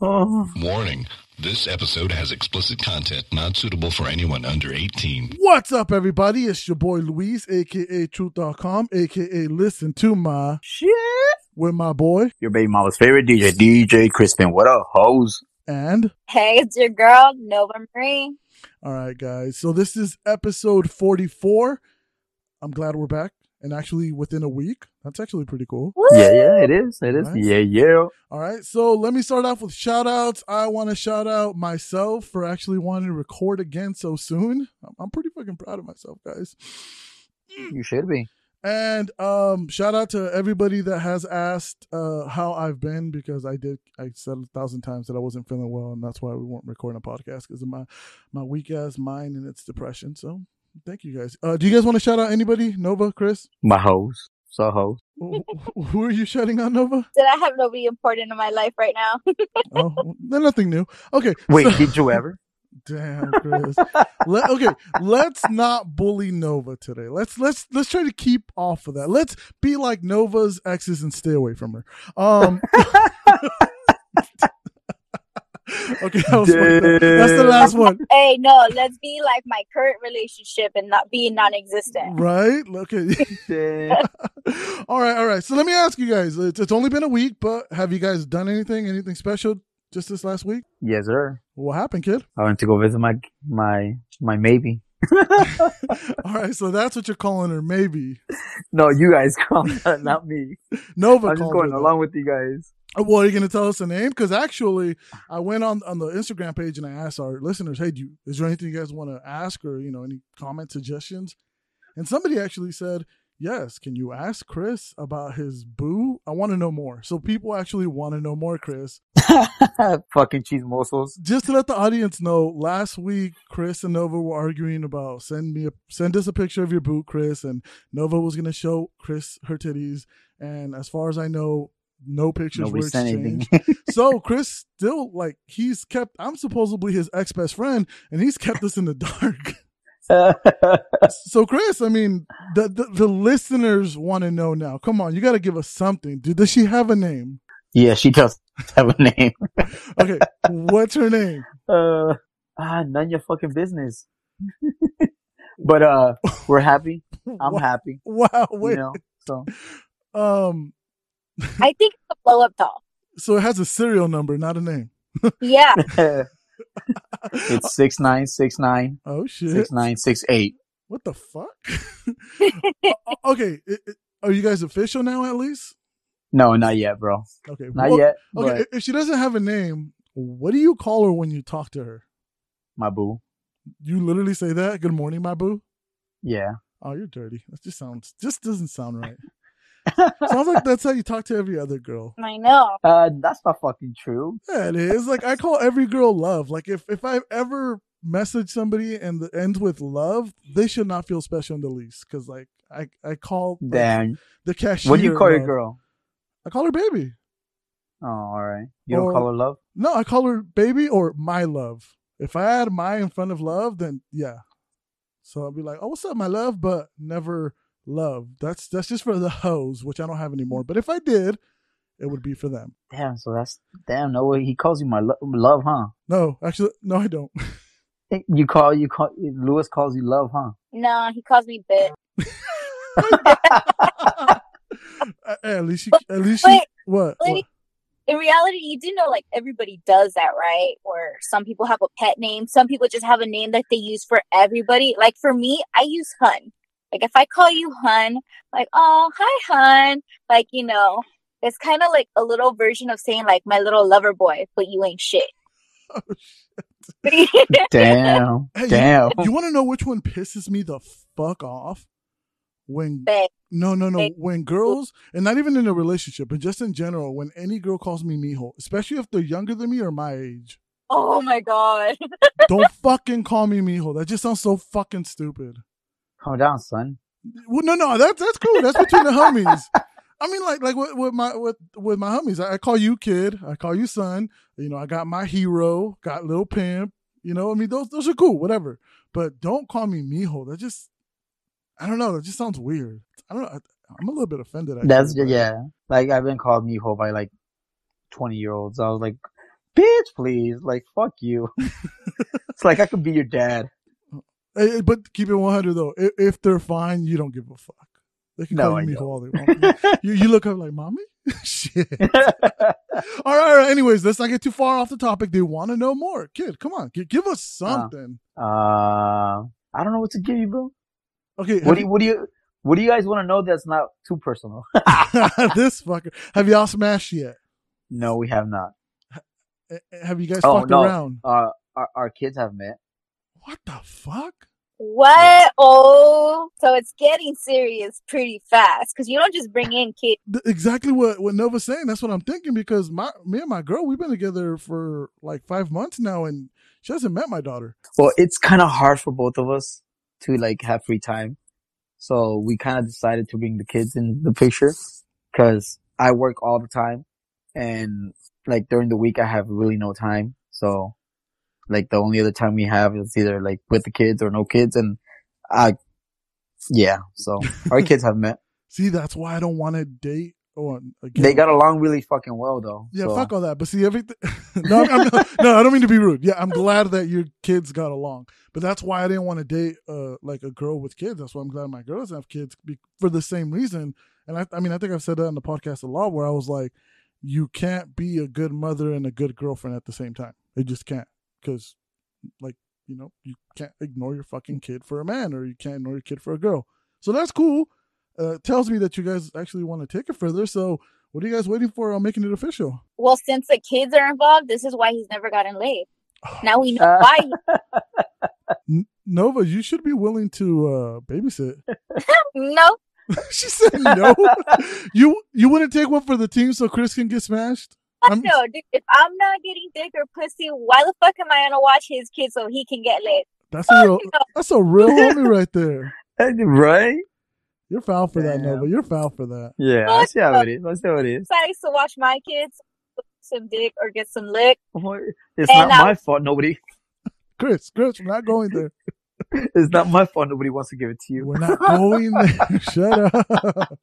Oh. Warning this episode has explicit content not suitable for anyone under 18. What's up, everybody? It's your boy Luis, aka Truth.com, aka Listen to My Shit. with my boy Your baby mama's favorite DJ, DJ Crispin. What up, hoes? and. Hey, it's your girl, Nova Marie. All right, guys. So this is episode 44. I'm glad we're back. And actually, within a week. That's actually pretty cool. Yeah, yeah, it is. It is. Nice. Yeah, yeah. All right. So let me start off with shout outs. I want to shout out myself for actually wanting to record again so soon. I'm- I'm pretty fucking proud of myself, guys. You should be. And um, shout out to everybody that has asked uh, how I've been because I did. I said a thousand times that I wasn't feeling well, and that's why we weren't recording a podcast because of my my weak ass mind and its depression. So thank you guys. Uh, do you guys want to shout out anybody? Nova, Chris, My hoes. So hoes. who who are you shouting out? Nova? Did I have nobody important in my life right now? Oh, they're nothing new. Okay. Wait, so- did you ever? Damn, Chris. Let, okay, let's not bully Nova today. Let's let's let's try to keep off of that. Let's be like Nova's exes and stay away from her. Um. okay, that was that's the last one, hey, no, let's be like my current relationship and not be non-existent. right? Okay. Damn. all right, all right. So let me ask you guys. It's, it's only been a week, but have you guys done anything? Anything special just this last week? yes, sir. What happened, kid? I went to go visit my my my maybe. All right, so that's what you're calling her, maybe. No, you guys call that, not me. Nova I'm just going her that. along with you guys. Well, are you gonna tell us a name? Because actually, I went on on the Instagram page and I asked our listeners, "Hey, do you, is there anything you guys want to ask or you know any comment suggestions?" And somebody actually said, "Yes, can you ask Chris about his boo? I want to know more." So people actually want to know more, Chris. Fucking cheese morsels. Just to let the audience know, last week Chris and Nova were arguing about send me a send us a picture of your boot, Chris, and Nova was gonna show Chris her titties. And as far as I know, no pictures Nobody were exchanged. anything. so Chris still like he's kept I'm supposedly his ex best friend and he's kept us in the dark. so Chris, I mean the the, the listeners want to know now. Come on, you got to give us something. Do, does she have a name? yeah, she does have a name. Okay, what's her name? Uh, ah, none your fucking business. but uh, we're happy. I'm Wow, happy. Wow, You wait. know, so Um I think it's a blow up doll. so it has a serial number, not a name. Yeah. it's six nine six nine. Oh shit. six nine six eight. What the fuck? Okay, i- i- are you guys official now at least? No, not yet, bro. Okay. Not well- yet. Okay, But if- if she doesn't have a name, what do you call her when you talk to her? my boo. You literally say that. Good morning, my boo. Yeah. Oh, you're dirty. That just sounds just doesn't sound right. sounds like that's how you talk to every other girl. I know. Uh, that's not fucking true. Yeah, it is. Like I call every girl love. Like if if I ever message somebody and the ends with love, they should not feel special in the least. Because like I I call like, Damn. the cashier. What do you call your girl? I call her baby. Oh, all right. You don't call her love. No, I call her baby or my love. If I add my in front of love, then yeah. So I'll be like, "Oh, what's up, my love?" But never love. That's that's just for the hoes, which I don't have anymore. But if I did, it would be for them. Damn. So that's damn. No way. He calls you my lo- love, huh? No, actually, no, I don't. Eh, you call you call Lewis calls you love, huh? No, he calls me bitch. at least, she, at least, she, Wait, what? wait. what? In reality, you do know like everybody does that, right? Or some people have a pet name. Some people just have a name that they use for everybody. Like for me, I use Hun. Like if I call you Hun, like, oh, hi Hun. Like, you know, it's kind of like a little version of saying like my little lover boy, but you ain't shit. Oh, Damn. Hey, Damn. You want to know which one pisses me the fuck off? When Babe. no no no Babe. when girls and not even in a relationship but just in general when any girl calls me mijo especially if they're younger than me or my age Oh my god. don't fucking call me mijo that just sounds so fucking stupid Calm down, son. well no no that's that's cool that's between the homies I mean like like with, with my with with my homies I, I call you kid I call you son you know I got my hero got little pimp you know I mean those those are cool whatever but don't call me mijo that just I don't know that just sounds weird I don't know I, I'm a little bit offended. Actually, That's but- yeah. Like I've been called mijo by like twenty year olds. I was like, bitch, please. Like, fuck you. it's like I could be your dad. But keep it 100 though. If, if they're fine, you don't give a fuck. They can No, call I you all they want. you, you look up like, mommy? Shit. all right, all right. Anyways, let's not get too far off the topic. They want to know more. Kid, come on. Gi- give us something. uh, I don't know what to give you, bro. okay. What do you, what do you, what do you guys want to know that's not too personal? this fucker. Have y'all smashed yet? no, we have not. Eh, eh, Have you guys Oh, fucked no. around? Uh, our, our kids have met. What the fuck? What? Oh, so it's getting serious pretty fast because you don't just bring in kids. Exactly what what Nova's saying. That's what I'm thinking because my me and my girl we've been together for like five months now, and she hasn't met my daughter. Well, it's kind of hard for both of us to like have free time. So we kind of decided to bring the kids in the picture because I work all the time and like during the week I have really no time. So like the only other time we have is either like with the kids or no kids. And I, yeah, so our kids have met. See, that's why I don't want to date. Or again, They got along really fucking well though. yeah, so. fuck all that. But see, everything. no, no, I don't mean to be rude. Yeah, I'm glad that your kids got along, but that's why I didn't want to date uh like a girl with kids. That's why I'm glad my girls have kids be, for the same reason. And I, I mean, I think I've said that on the podcast a lot, where I was like, you can't be a good mother and a good girlfriend at the same time. It just can't, because, like, you know, you can't ignore your fucking kid for a man, or you can't ignore your kid for a girl. So that's cool. Uh, tells me that you guys actually want to take it further. So what are you guys waiting for on making it official? Well, since the kids are involved, this is why he's never gotten laid. Now we know Uh, why. Nova, you should be willing to uh, babysit. No, she said no. you you wouldn't take one for the team so Chris can get smashed? Fuck I'm- no, dude. If I'm not getting dick or pussy, why the fuck am I gonna watch his kids so he can get laid? That's a real No. that's a real homie right there. right? You're foul for that, Damn. Nova. You're foul for that. Yeah, I see how it is. I see how it is. Decided to watch my kids some dick or get some lick. It's And not I- my fault. Nobody. Chris, Chris, we're not going there. It's not my fault. Nobody wants to give it to you. We're not going there. Shut up.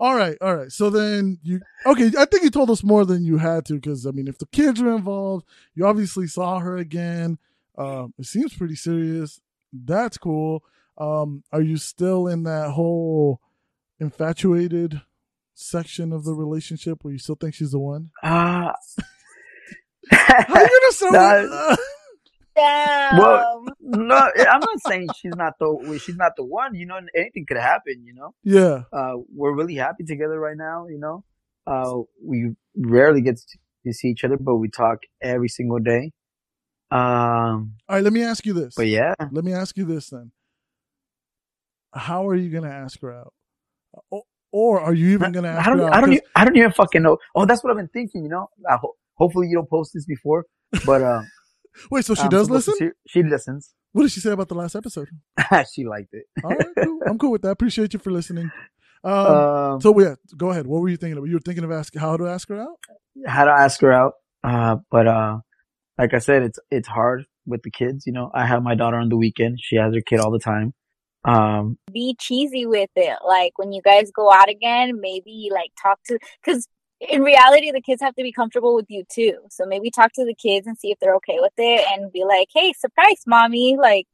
All right, all right. So then you okay? I think you told us more than you had to because I mean, if the kids are involved, you obviously saw her again. Um, it seems pretty serious. That's cool. Um, are you still in that whole infatuated section of the relationship where you still think she's the one? Ah. How you gonna that? Damn. Well- no, I'm not saying she's not the she's not the one. You know, anything could happen. You know, yeah. uh, we're really happy together right now. You know, uh, we rarely get to see each other, but we talk every single day. Um, All right. Let me ask you this. but yeah, Let me ask you this then. How are you gonna ask her out? O- Or are you even gonna ask I don't, out? I don't, 'Cause- e- I don't even fucking know. Oh, that's what I've been thinking. You know, I ho- hopefully you don't post this before, but uh, Wait, so she I'm does supposed to listen? see- She listens. What did she say about the last episode? she liked it. All right, cool. I'm cool with that. Appreciate you for listening. Um, Um, so yeah, go ahead. What were you thinking of? You were thinking of asking how to ask her out? how to ask her out. Uh, but, uh, like I said, it's, it's hard with the kids. You know, I have my daughter on the weekend. She has her kid all the time. Um, be cheesy with it. Like when you guys go out again, maybe like talk to because in reality the kids have to be comfortable with you too. So maybe talk to the kids and see if they're okay with it and be like, Hey, surprise mommy, like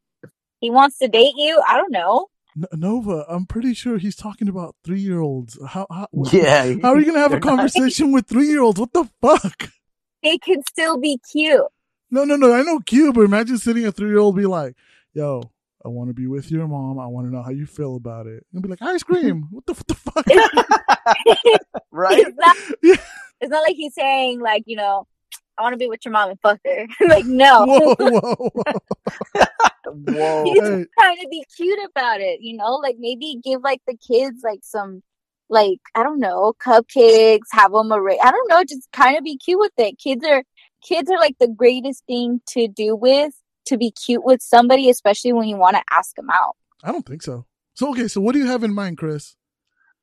he wants to date you. I don't know. Nova, I'm pretty sure he's talking about three year olds. How, how, yeah. how are you gonna have a They're not- conversation with three year olds? What the fuck? They can still be cute. No, no, no. I know cute, but imagine sitting a three year old be like, "Yo, I want to be with your mom. I want to know how you feel about it." And be like, "Ice cream? what the what the fuck?" right? It's not Yeah. it's not like he's saying like, you know, I want to be with your mom and fuck her. like no. whoa, whoa, whoa. Whoa. He's Hey. trying to be cute about it, you know, like maybe give like the kids like some, like I don't know, cupcakes, have them a I don't know, just kind of be cute with it. Kids are kids are like the greatest thing to do with to be cute with somebody, especially when you want to ask them out. I don't think so. So okay, so what do you have in mind, Chris?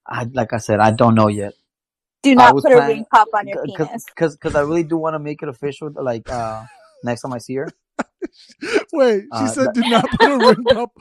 I, like I said, I don't know yet. Do not was put a ring pop on your Cause, penis. cause, cause I really do want to make it official. Like, uh, next time I see her. Wait, she Uh, said, "Do not put a ring pop."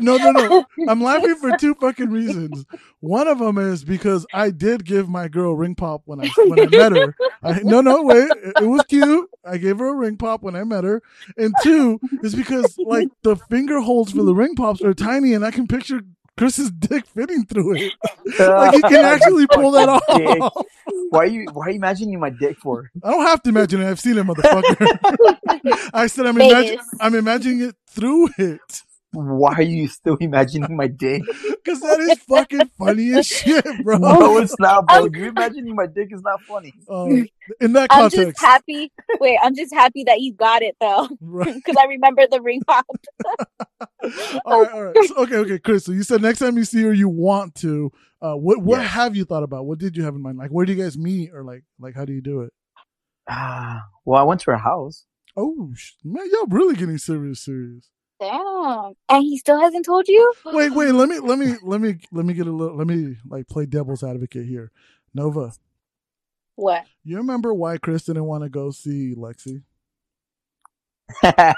No, no, no. I'm laughing for two fucking reasons. One of them is because I did give my girl a ring pop when I when I met her. I, no, no, wait, it, it was cute. I gave her a ring pop when I met her. And two is because like the finger holes for the ring pops are tiny, and I can picture Chris's dick fitting through it. Like he can actually pull that Dick. off. Why are you why are you imagining my dick for? I don't have to imagine it. I've seen it, motherfucker. I said I'm imagining I'm imagining it through it. Why are you still imagining my dick? Because that is fucking funny as shit, bro. No, it's not, bro. I'm- You imagining my dick is not funny. Uh, in that context, I'm just happy. Wait, I'm just happy that you got it though, right? because I remember the ring pop. All right, all right. So, okay, okay, Chris. So you said next time you see her, you want to. Uh, what what Yeah. have you thought about? What did you have in mind? Like, where do you guys meet, or like, like how do you do it? Ah, well, I went to her house. Oh man, y'all really getting serious, serious. Damn, and he still hasn't told you. Wait, wait. Let me, let me, let me, let me get a little. Let me like play devil's advocate here. Nova, What? you remember why Chris didn't want to go see Lexi?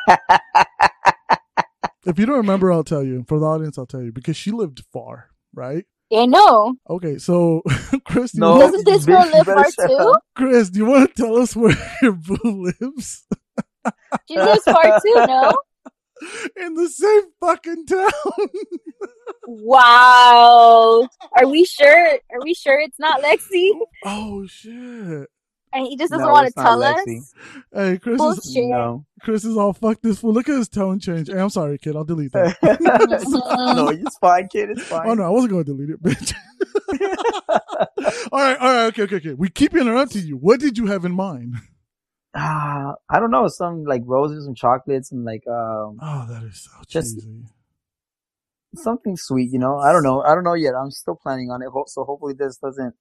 If you don't remember, I'll tell you. For the audience, I'll tell you because she lived far, right? Yeah, no. Okay, so Chris, No. want- Doesn't this bitch, girl live far too? Chris, do you want to tell us where your boo lives? She lives far too. No. In the same fucking town. Wow. Are we sure? Are we sure it's not Lexi? oh shit! And he just doesn't No, want to tell Lexi. us. Hey, Chris is No. Chris is all fuck this fool. Look at his tone change. Hey, I'm sorry, kid. I'll delete that. no, it's fine, kid. It's oh, fine. Oh no, I wasn't going to delete it, bitch. all right, all right, okay, okay, okay. We keep interrupting you. What did you have in mind? Ah, I don't know. Some like roses and chocolates and like um Oh, that is so Just- cheesy. something sweet. You know, I don't know. I don't know yet. I'm still planning on it. So hopefully this doesn't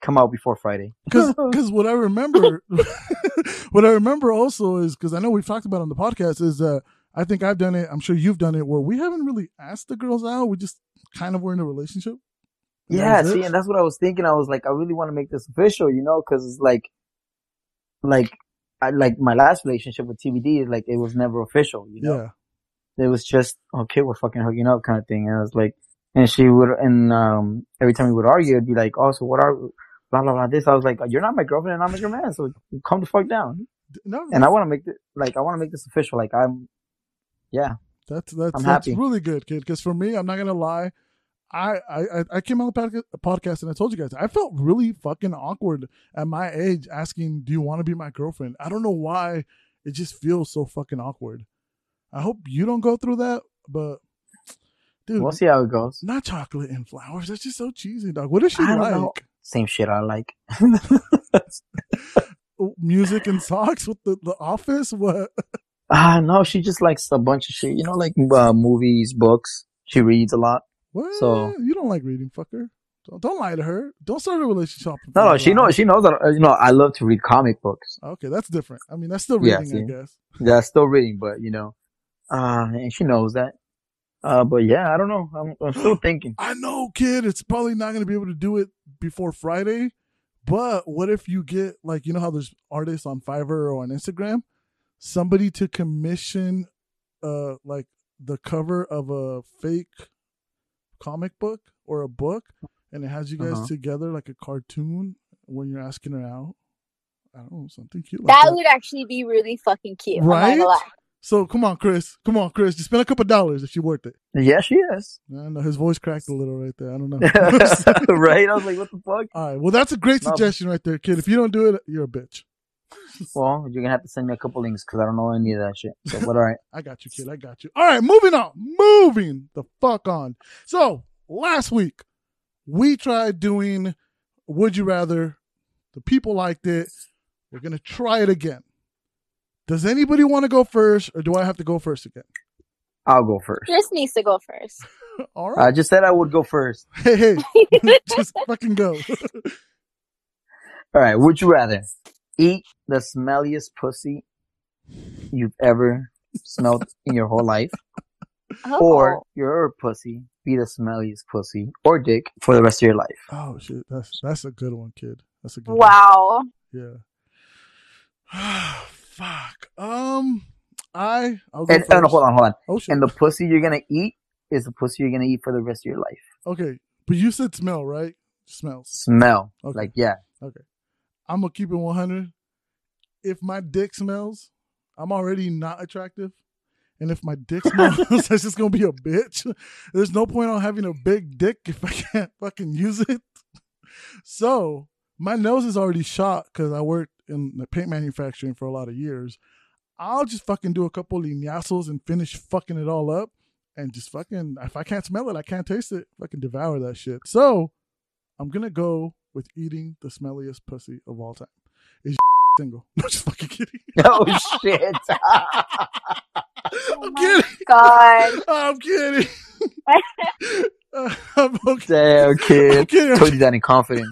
come out before Friday. Because what I remember, what I remember also is because I know we've talked about on the podcast is that I think I've done it. I'm sure you've done it where we haven't really asked the girls out. We just kind of were in a relationship. Yeah, was it. see, and that's what I was thinking. I was like, I really want to make this official, you know, because it's like, like, I like my last relationship with TBD is like it was never official, you know. yeah. It was just okay, we're fucking hooking up kind of thing. And I was like, and she would, and um, every time we would argue, it'd be like, oh, so what are, blah blah blah. This, I was like, you're not my girlfriend, and I'm not your man, so calm the fuck down. No, And I want to make this, like, I want to make this official. Like, I'm, yeah, That's that's I'm that's happy. really good, kid. Because for me, I'm not gonna lie, I I I- came on the podcast and I told you guys I felt really fucking awkward at my age asking, "Do you want to be my girlfriend?" I don't know why. It just feels so fucking awkward. I hope you don't go through that, but dude, we'll see how it goes. not chocolate and flowers. That's just so cheesy, dog. What is she I don't like? know. Same shit I like. Music and socks with the the office? What? Ah, no, she just likes a bunch of shit. You know, like uh, movies, books. She reads a lot. What? So- you don't like reading, fucker. Don't, don't lie to her. Don't start a relationship. No, no, she knows. She knows that. uh, You know, I love to read comic books. Okay, that's different. I mean, that's still reading, Yeah, I guess. Yeah, still reading, but you know, uh, and she knows that. Uh, but yeah, I don't know. I'm, I'm still thinking. I know, kid. It's probably not going to be able to do it before Friday. But what if you get like you know how there's artists on Fiverr or on Instagram, somebody to commission, uh, like the cover of a fake comic book or a book, and it has you guys Uh-huh. together like a cartoon when you're asking her out. I don't know something cute like That that. would actually be really fucking cute. I'm not Right? gonna lie. So come on, Chris. Come on, Chris. Just spend a couple dollars if you worth it. Yeah, she is. I know his voice cracked a little right there. I don't know. right? I was like, what the fuck? All right. Well, that's a great suggestion right there, kid. If you don't do it, you're a bitch. Well, you're gonna have to send me a couple links because I don't know any of that shit. So, but all right. I got you, kid. I got you. All right. Moving on. Moving the fuck on. So last week we tried doing Would You Rather. The people liked it. We're gonna try it again. Does anybody want to go first, or do I have to go first again? I'll go first. Chris needs to go first. All right. I just said I would go first. Hey, hey. Just fucking go. All right. Would you rather eat the smelliest pussy you've ever smelled in your whole life, Oh. or your pussy be the smelliest pussy or dick for the rest of your life? oh shit. That's that's a good one, kid. That's a good one. wow. Yeah. Fuck. Um, I I'll go And, first. and hold on, hold on. Oh shit. And the pussy you're gonna eat is the pussy you're gonna eat for the rest of your life. okay, but you said smell, right? Smells. Smell. Okay. Like yeah. I'm gonna keep it 100. If my dick smells, I'm already not attractive, and if my dick smells, that's just gonna be a bitch. There's no point on having a big dick if I can't fucking use it. So my nose is already shot because I worked in the paint manufacturing for a lot of years. I'll just fucking do a couple lineazos and finish fucking it all up, and just fucking if I can't smell it, I can't taste it. Fucking devour that shit. So I'm gonna go with eating the smelliest pussy of all time. Is single? No, just fucking kidding. Oh shit. I'm kidding. God. I'm kidding. Uh, I'm okay. Damn I'm kidding. I'm Told you that in confidence.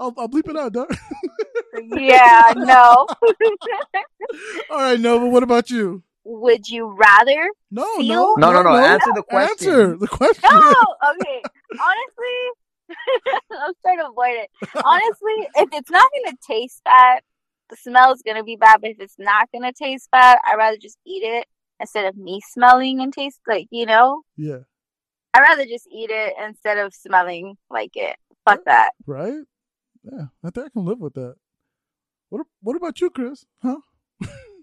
I'll, I'll bleep it out, dog. Yeah, no. All right, Nova. What about you? Would you rather? No, Feel? no, No, no, no. Answer the question. Answer the question. No. Okay. Honestly, I'm trying to avoid it. Honestly, if it's not gonna taste bad, the smell is gonna be bad. But if it's not gonna taste bad, I'd rather just eat it instead of me smelling and taste like you know. Yeah, I'd rather just eat it instead of smelling like it. Fuck that. right. Yeah, I think I can live with that. What What about you, Chris? Huh?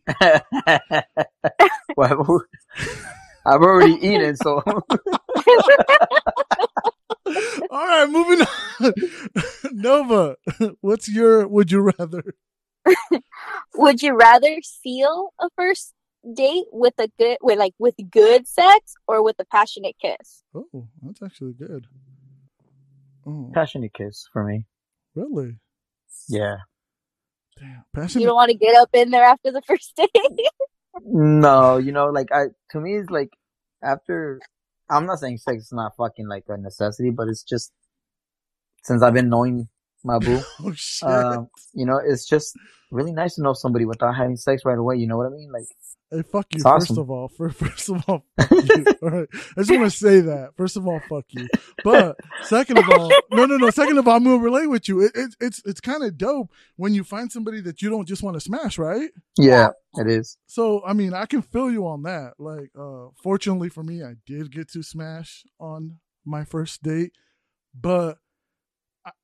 well, I've already eaten, so All right, moving on. Nova, what's your would you rather? Would you rather seal a first date with a good with like with good sex or with a passionate kiss? Oh, that's actually good. Oh, passionate kiss for me. really? Yeah. Damn, passionate. You don't want to get up in there after the first date. No, you know, like I to me it's like after I'm not saying sex is not fucking like a necessity, but it's just since I've been knowing my boo, oh shit! um, you know, it's just really nice to know somebody without having sex right away. You know what I mean? Like, hey, fuck you. First awesome. of all, for, first of all, fuck you. all right, I just want to say that. First of all, fuck you. But second of all, no, no, no. Second of all, I'm gonna relate with you. It, it, it's it's kind of dope when you find somebody that you don't just want to smash, right? yeah, it is. So I mean, I can feel you on that. Like, uh, fortunately for me, I did get to smash on my first date, but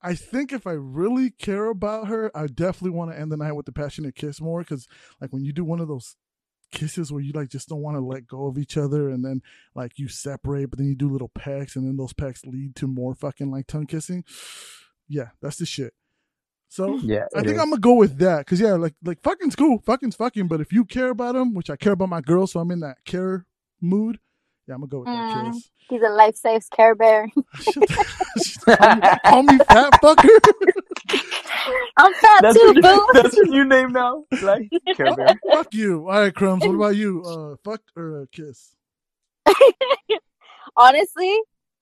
I, think if I really care about her, I definitely want to end the night with the passionate kiss more. Because like when you do one of those kisses where you like just don't want to let go of each other, and then like you separate, but then you do little pecks, and then those pecks lead to more fucking like tongue kissing. Yeah, that's the shit. So hmm. Yeah, I think is. I'm gonna go with that because yeah, like like fucking's cool, fucking's fucking. But if you care about him, which I care about my girl, so I'm in that care mood. Yeah, I'm gonna go with that Mm. kiss. He's a life size Care Bear. Call, me, call me fat fucker. I'm fat That's too, your, boo. that's your new name now. Like, Care Bear. Fuck you. All right, crumbs. What about you? Uh, fuck or a kiss? Honestly,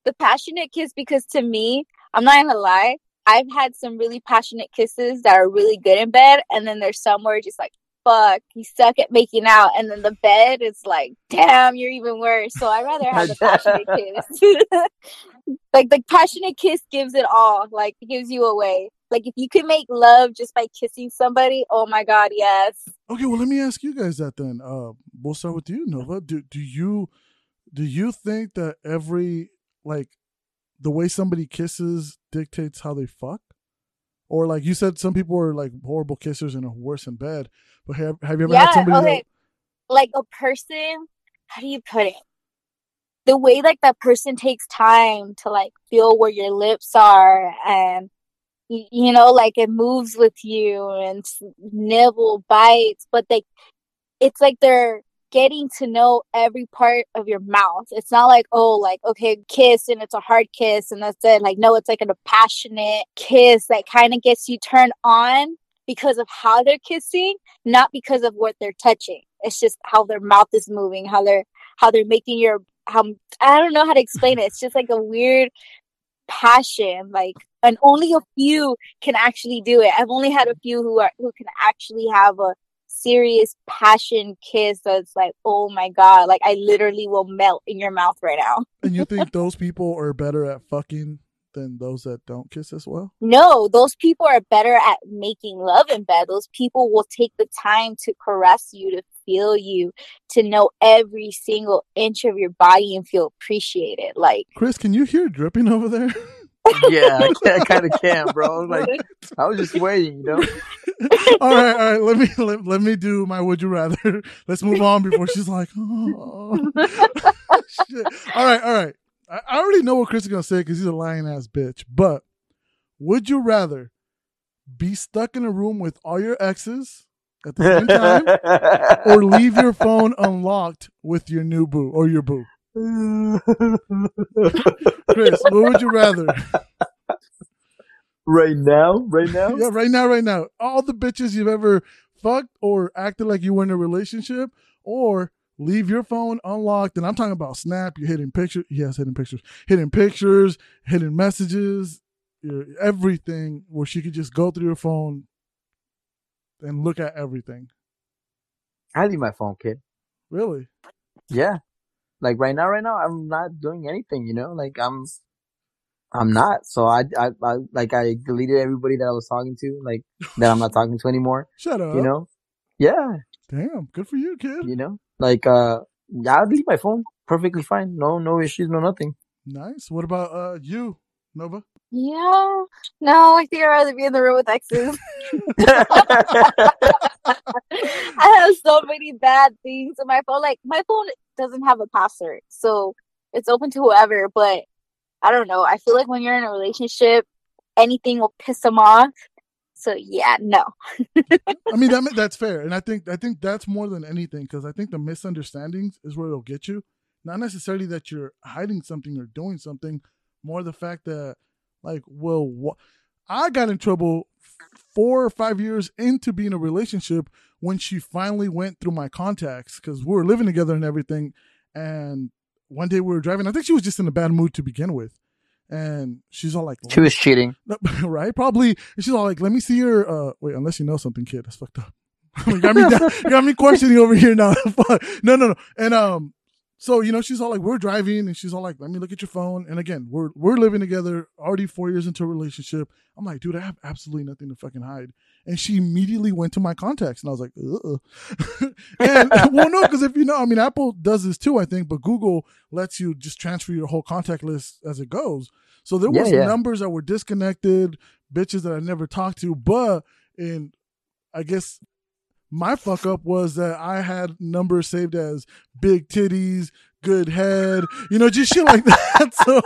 the passionate kiss because to me, I'm not gonna lie, I've had some really passionate kisses that are really good in bed, and then there's some where just like, fuck, you suck at making out, and then the bed is like, damn, you're even worse. So I'd rather have the passionate kiss. like the passionate kiss gives it all, like it gives you away. Like if you can make love just by kissing somebody, oh my god, yes. Okay, well, let me ask you guys that then. Uh, we'll start with you, Nova. Do do you do you think that every like the way somebody kisses dictates how they fuck? Or like you said, some people are like horrible kissers and are worse in bed. But have have you ever had Yeah, somebody okay. like a person how do you put it? The way like that person takes time to like feel where your lips are and you, you know like it moves with you and nibble bites but like it's like they're getting to know every part of your mouth. It's not like oh like okay kiss and it's a hard kiss and that's it. Like no it's like a passionate kiss that kind of gets you turned on because of how they're kissing not because of what they're touching. It's just how their mouth is moving, how they're how they're making your how I don't know how to explain it. It's just like a weird passion, like and only a few can actually do it. I've only had a few who are who can actually have a serious passion kiss that's like, oh my god, like I literally will melt in your mouth right now. and you think those people are better at fucking than those that don't kiss as well? No, those people are better at making love in bed. Those people will take the time to caress you, to feel you, to know every single inch of your body and feel appreciated. Like, Chris, can you hear dripping over there? yeah, I, I kind of can, bro. Like I was just waiting, you know. all right, all right. Let me let, let me do my would you rather. Let's move on before she's like, oh. Shit. All right, all right. I, I already know what Chris is gonna say because he's a lying ass bitch. But would you rather be stuck in a room with all your exes at the same time, or leave your phone unlocked with your new boo or your boo? Chris, what would you rather? right now, right now. Yeah, right now, right now. All the bitches you've ever fucked or acted like you were in a relationship, or leave your phone unlocked. And I'm talking about Snap. You're hitting pictures. Yes, hitting pictures, hitting pictures, hitting messages, your everything. Where she could just go through your phone and look at everything. I leave my phone, kid. Really? Yeah. Like right now, right now, I'm not doing anything. You know, like I'm, I'm not. So I, I, I like I deleted everybody that I was talking to, like that I'm not talking to anymore. Shut up. You know? Yeah. Damn. Good for you, kid. You know, like uh, yeah, I'll leave my phone perfectly fine. No, no issues, no nothing. Nice. What about uh you, Nova? yeah, no, I think I'd rather be in the room with exes. I have so many bad things on my phone. Like my phone doesn't have a password, so it's open to whoever. But I don't know. I feel like when you're in a relationship, anything will piss them off. So yeah, no. I mean that that's fair, and I think I think that's more than anything because I think the misunderstandings is where it'll get you. Not necessarily that you're hiding something or doing something, more the fact that like, well, wh- I got in trouble four or five years into being a relationship when she finally went through my contacts because we were living together and everything. And one day we were driving. I think she was just in a bad mood to begin with. And she's all like, She was cheating. right? Probably. She's all like, let me see your, uh, wait, unless you know something, kid. That's fucked up. got me, down- you got me questioning over here now. no, no, no. And, um, so, you know, she's all like, we're driving and she's all like, let me look at your phone. And again, we're, we're living together already four years into a relationship. I'm like, dude, I have absolutely nothing to fucking hide. And she immediately went to my contacts and I was like, uh and well, no, because if you know, I mean, Apple does this too, I think, but Google lets you just transfer your whole contact list as it goes. So there Yeah, was yeah. numbers that were disconnected, bitches that I never talked to, but in, I guess my fuck up was that I had numbers saved as big titties, good head, you know, just shit like that. so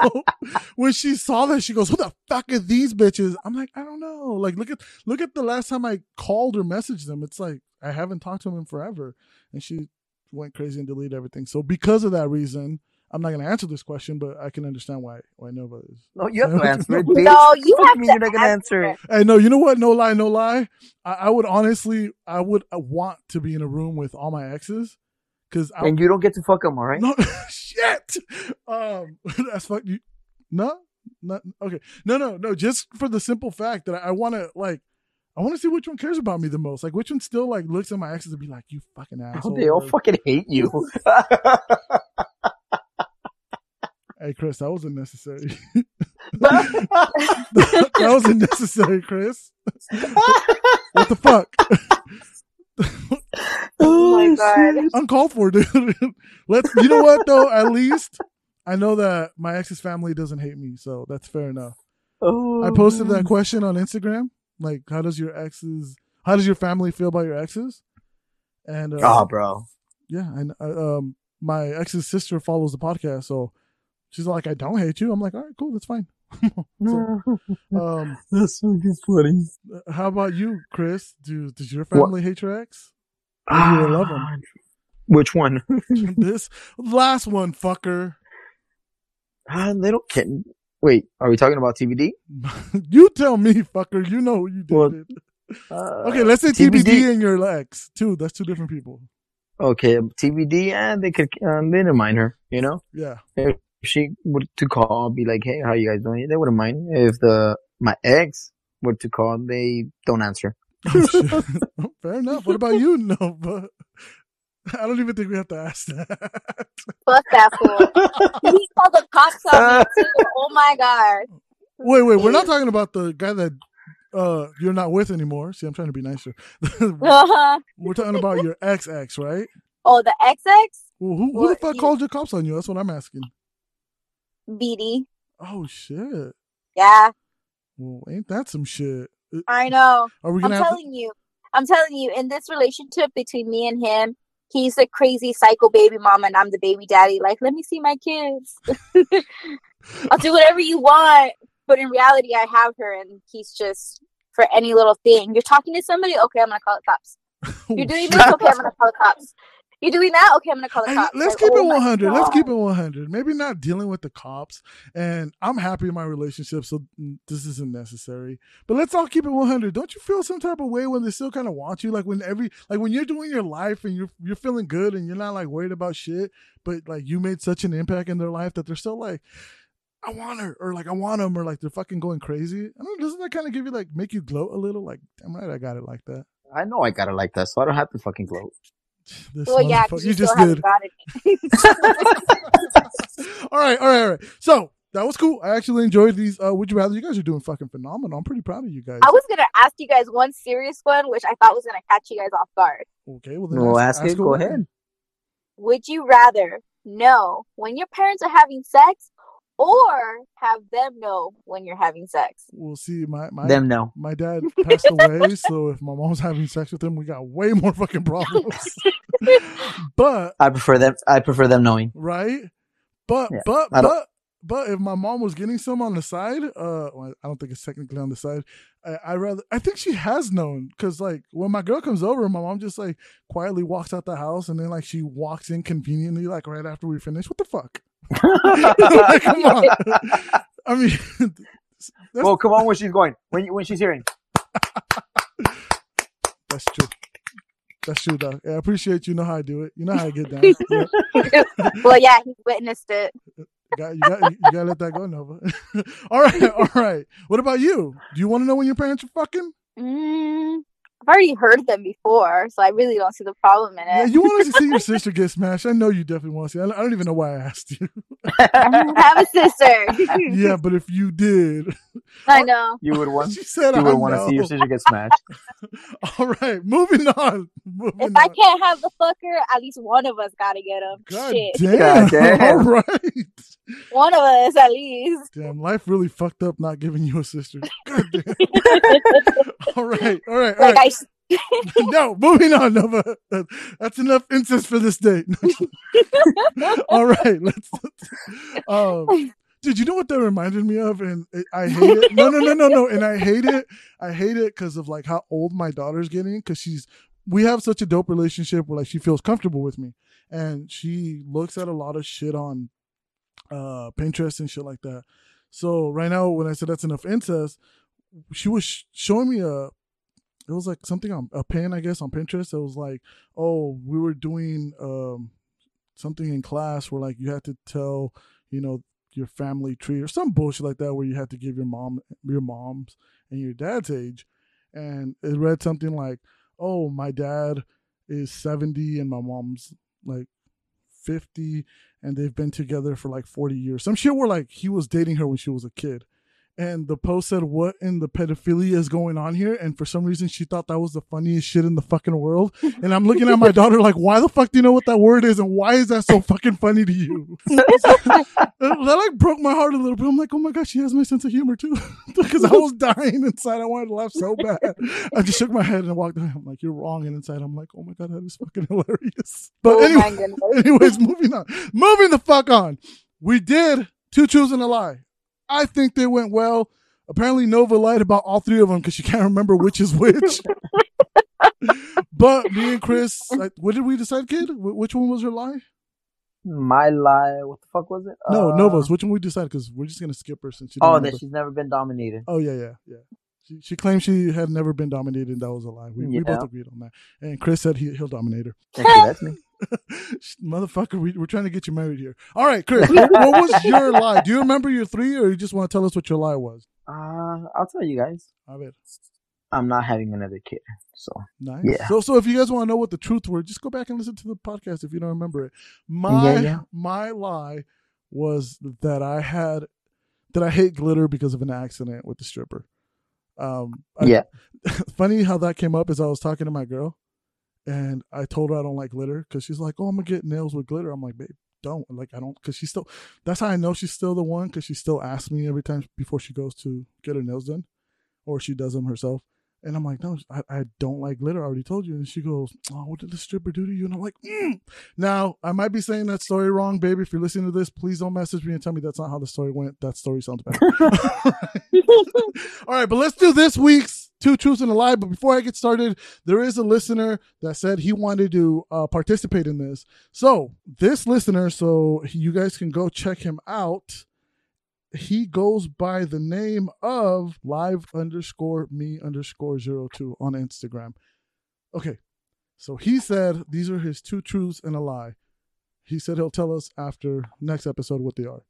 when she saw that, she goes, "Who the fuck are these bitches?" I'm like, I don't know. Like, look at look at the last time I called or messaged them. It's like I haven't talked to them in forever, and she went crazy and deleted everything. So because of that reason, I'm not gonna answer this question, but I can understand why why Nova is. No, you have to answer it, bitch. No, you What have do you mean to you're not gonna answer it. Hey, no, you know what? No lie, no lie. I, I would honestly, I would uh, want to be in a room with all my exes, because I And you don't get to fuck them, all right? no shit. Um, that's fuck you. No, not okay. No, no, no. Just for the simple fact that I, I want to like, I want to see which one cares about me the most. Like, which one still like looks at my exes and be like, "You fucking asshole." Oh, they all or- fucking hate you. Hey, Chris, that wasn't necessary. that wasn't necessary, Chris. what the fuck? Oh my God. Uncalled for, dude. Let's. You know what though? At least I know that my ex's family doesn't hate me, so that's fair enough. Oh, I posted man. that question on Instagram. Like, how does your exes? How does your family feel about your exes? And uh, Oh, bro. yeah, and uh, um, my ex's sister follows the podcast, so she's like, "I don't hate you." I'm like, "All right, cool, that's fine." so, um, That's fucking funny. how about you, Chris? Do does your What? family hate your ex? Or do you love him? Ah, Which one? this last one, fucker. Ah, they don't care. Wait, are we talking about TBD? you tell me, fucker. You know who you did Well, it. Uh, Okay, let's say TBD. TBD. and your ex. too. That's two different people. Okay, TBD, and they could, uh, they didn't mind her, you know? Yeah. If she were to call, be like, hey, how you guys doing? They wouldn't mind. If the, my ex were to call, they don't answer. Oh. Fair enough. What about you, No, but I don't even think we have to ask that. Fuck that fool. he called the cops on me too. Oh my god. wait, wait. We're not talking about the guy that uh you're not with anymore. See, I'm trying to be nicer. Uh-huh. We're talking about your ex ex, right? Oh, the XX Well, who, who the fuck he- called your cops on you? That's what I'm asking. BD. Oh shit. Yeah, Well, ain't that some shit? Uh, I know. Are we I'm gonna to, telling you. I'm telling you. In this relationship between me and him, he's the crazy psycho baby mama, and I'm the baby daddy. Like, let me see my kids. I'll do whatever you want. But in reality, I have her, and he's just for any little thing. You're talking to somebody. Okay, I'm gonna call the cops. You're doing Oh, this. Okay, I'm gonna call the cops. You're doing that. Okay, I'm gonna call the cops. let's Like, keep oh it my 100. Let's keep it 100. Maybe not dealing with the cops. And I'm happy in my relationship, so mm, this isn't necessary. But let's all keep it 100. Don't you feel some type of way when they still kind of want you? Like when every, like when you're doing your life and you're you're feeling good and you're not like worried about shit, but like you made such an impact in their life that they're still like, I want her, or like I want them, or like they're fucking going crazy. I don't. know, Doesn't that kind of give you like make you gloat a little? Like, damn right, I got it like that. I know I got it like that, so I don't have to fucking gloat. This Well, yeah, you you, just haven't did. all right, all right, all right. So that was cool. I actually enjoyed these. Uh, would you rather? You guys are doing fucking phenomenal. I'm pretty proud of you guys. I was gonna ask you guys one serious one, which I thought was gonna catch you guys off guard. okay, well then Well, ask, it. Go away. ahead. Would you rather know when your parents are having sex, or have them know when you're having sex? We'll see. My my Them know. my dad passed away, so if my mom's having sex with him, we got way more fucking problems. but I prefer them. I prefer them knowing. right, but Yeah, but but but if my mom was getting some on the side, uh, well, I don't think it's technically on the side. I, I rather I think she has known because like when my girl comes over, my mom just like quietly walks out the house and then like she walks in conveniently like right after we finish. What the fuck? like, come on. I mean, that's, well, come on when she's going. When when she's hearing. that's true. That's true, though. Yeah, I appreciate you know how I do it. You know how I get down. Yeah. well, yeah, he witnessed it. You got, you, got, you gotta let that go, Nova. all right, all right. What about you? Do you want to know when your parents are fucking? Mm, I've already heard them before, so I really don't see the problem in Yeah, it. you want to see your sister get smashed. I know you definitely want to see. I I don't even know why I asked you. I have a sister. yeah, but if you did, I know. You would want. she said, You would want to see your sister get smashed. All right, moving on. Moving If on. I can't have the fucker, at least one of us gotta get him. God Shit, damn. God damn. All right. One of us at least. Damn, life really fucked up not giving you a sister. God damn. All right, all right, all Like right. I, no, moving on, Nova. That's enough incest for this day. All right, let's. Um, dude, you know what that reminded me of, and I hate it. No, no, no, no, no, and I hate it. I hate it because of like how old my daughter's getting. Because she's, we have such a dope relationship where like she feels comfortable with me, and she looks at a lot of shit on, uh, Pinterest and shit like that. So right now, when I said that's enough incest, she was sh- showing me a it was like something on a pin, I guess, on Pinterest. It was like, oh, we were doing um something in class where like you had to tell, you know, your family tree or some bullshit like that where you had to give your mom your mom's and your dad's age. And it read something like, Oh, my dad is seventy and my mom's like fifty and they've been together for like forty years. Some shit where like he was dating her when she was a kid and the post said what in the pedophilia is going on here? And for some reason she thought that was the funniest shit in the fucking world. And i'm looking at my daughter like why the fuck do you know what that word is? And why is that so fucking funny to you? That like broke my heart a little bit. I'm like oh my gosh she has my sense of humor too. Because i was dying inside. I wanted to laugh so bad. I just shook my head and walked away. I'm like you're wrong. And inside i'm like oh my god that is fucking hilarious. But oh anyway. Anyways, moving on. Moving the fuck on. We did two truths and a lie. I think they went well. Apparently, Nova lied about all three of them because she can't remember which is which. but me and Chris, like, what did we decide, kid? Wh- Which one was your lie? My lie. What the fuck was it? No, Uh, Nova's. Which one we decided? Because we're just gonna skip her since she. Oh, didn't that she's never been dominated. Oh yeah, yeah, yeah. She, she claimed she had never been dominated, and that was a lie. We, we both agreed on that. And Chris said he, he'll dominate her. Actually, that's me. Motherfucker, we, we're trying to get you married here. All right, Chris, what was your lie? Do you remember your three, or you just want to tell us what your lie was? Uh, I'll tell you guys. I bet. I'm not having another kid. So Nice. Yeah. So, so if you guys want to know what the truth were, just go back and listen to the podcast if you don't remember it. My Yeah, yeah. my lie was that I had that I hate glitter because of an accident with the stripper. Um, I- Yeah. funny how that came up is I was talking to my girl, and I told her I don't like glitter because she's like, "Oh, I'm gonna get nails with glitter." I'm like, "Babe, don't." Like, I don't because she's still. That's how I know she's still the one because she still asks me every time before she goes to get her nails done, or she does them herself. And I'm like, no, I, I don't like glitter. I already told you. And she goes, oh, what did the stripper do to you? And I'm like, mm. now I might be saying that story wrong, baby. If you're listening to this, please don't message me and tell me that's not how the story went. That story sounds better. All right, but let's do this week's two truths and a lie. But before I get started, there is a listener that said he wanted to uh, participate in this. So this listener, so you guys can go check him out. He goes by the name of live underscore me underscore zero two on Instagram. Okay, so he said these are his two truths and a lie. He said he'll tell us after next episode what they are.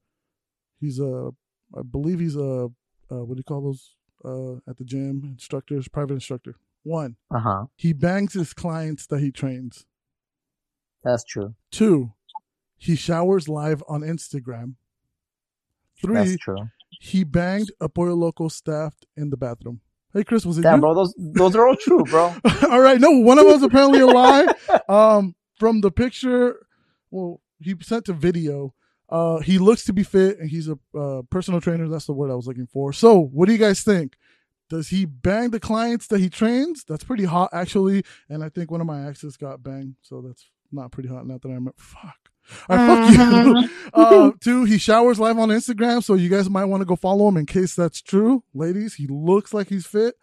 He's a, I believe he's a, uh, what do you call those uh, at the gym? Instructors, private instructor. One, Uh huh. he bangs his clients that he trains. That's true. Two, he showers live on Instagram. Three, That's true. he banged a Pollo Loco staff in the bathroom. Hey, Chris, was it Damn, you? bro. Those those are all true, bro. All right, no, one of them's apparently a lie. Um, from the picture, well, he sent a video. Uh, he looks to be fit, and he's a uh, personal trainer. That's the word I was looking for. So, what do you guys think? Does he bang the clients that he trains? That's pretty hot, actually. And I think one of my exes got banged, so that's not pretty hot. Not that I remember. Fuck. All right, fuck you. uh, two, he showers live on Instagram, so you guys might want to go follow him in case that's true. Ladies, he looks like he's fit.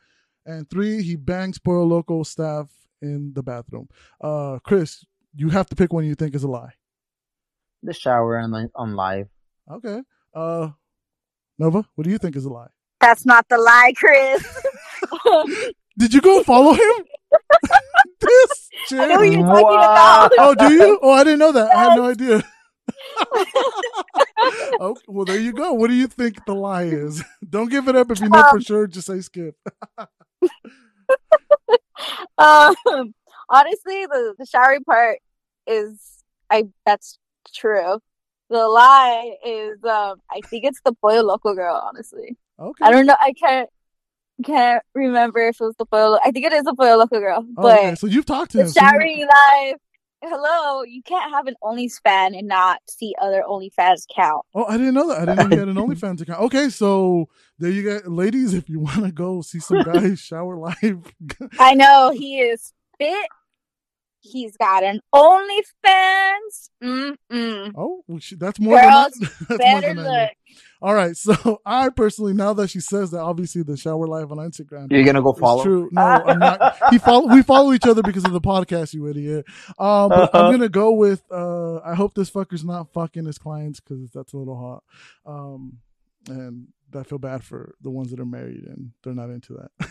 And three, he bangs Pollo Loco staff in the bathroom. Uh, Chris, you have to pick one you think is a lie. The shower on on live. Okay. Uh, Nova, what do you think is a lie? That's not the lie, Chris. Did you go follow him? this I know what chick. you're talking Wow. about. Oh, do you? Oh, I didn't know that. I had no idea. okay, well, there you go. What do you think the lie is? Don't give it up if you know for Um, sure. Just say skip. um, honestly, the the showery part is I that's true. The lie is um I think it's the Pollo Loco girl. Honestly, Okay. I don't know. I can't can't remember if it was the Pollo. I think it is the Pollo Loco girl, Oh, but okay. So you've talked to him. so live. Hello, you can't have an OnlyFans and not see other OnlyFans count. Oh, I didn't know that. I didn't know he had an OnlyFans account. Okay, so there you go, ladies. If you want to go see some guys shower live, I know he is fit. He's got an OnlyFans. Mm-mm. oh, well, she, that's more than Girls, that. That's more Better than I knew. look. All right, so I personally, now that she says that, obviously the shower live on Instagram. You're gonna go follow. true. No, I'm not. He follow. We follow each other because of the podcast. You idiot. Um, but I'm Uh-huh. gonna go with. Uh, I hope this fucker's not fucking his clients because that's a little hot. Um, and I feel bad for the ones that are married and they're not into that.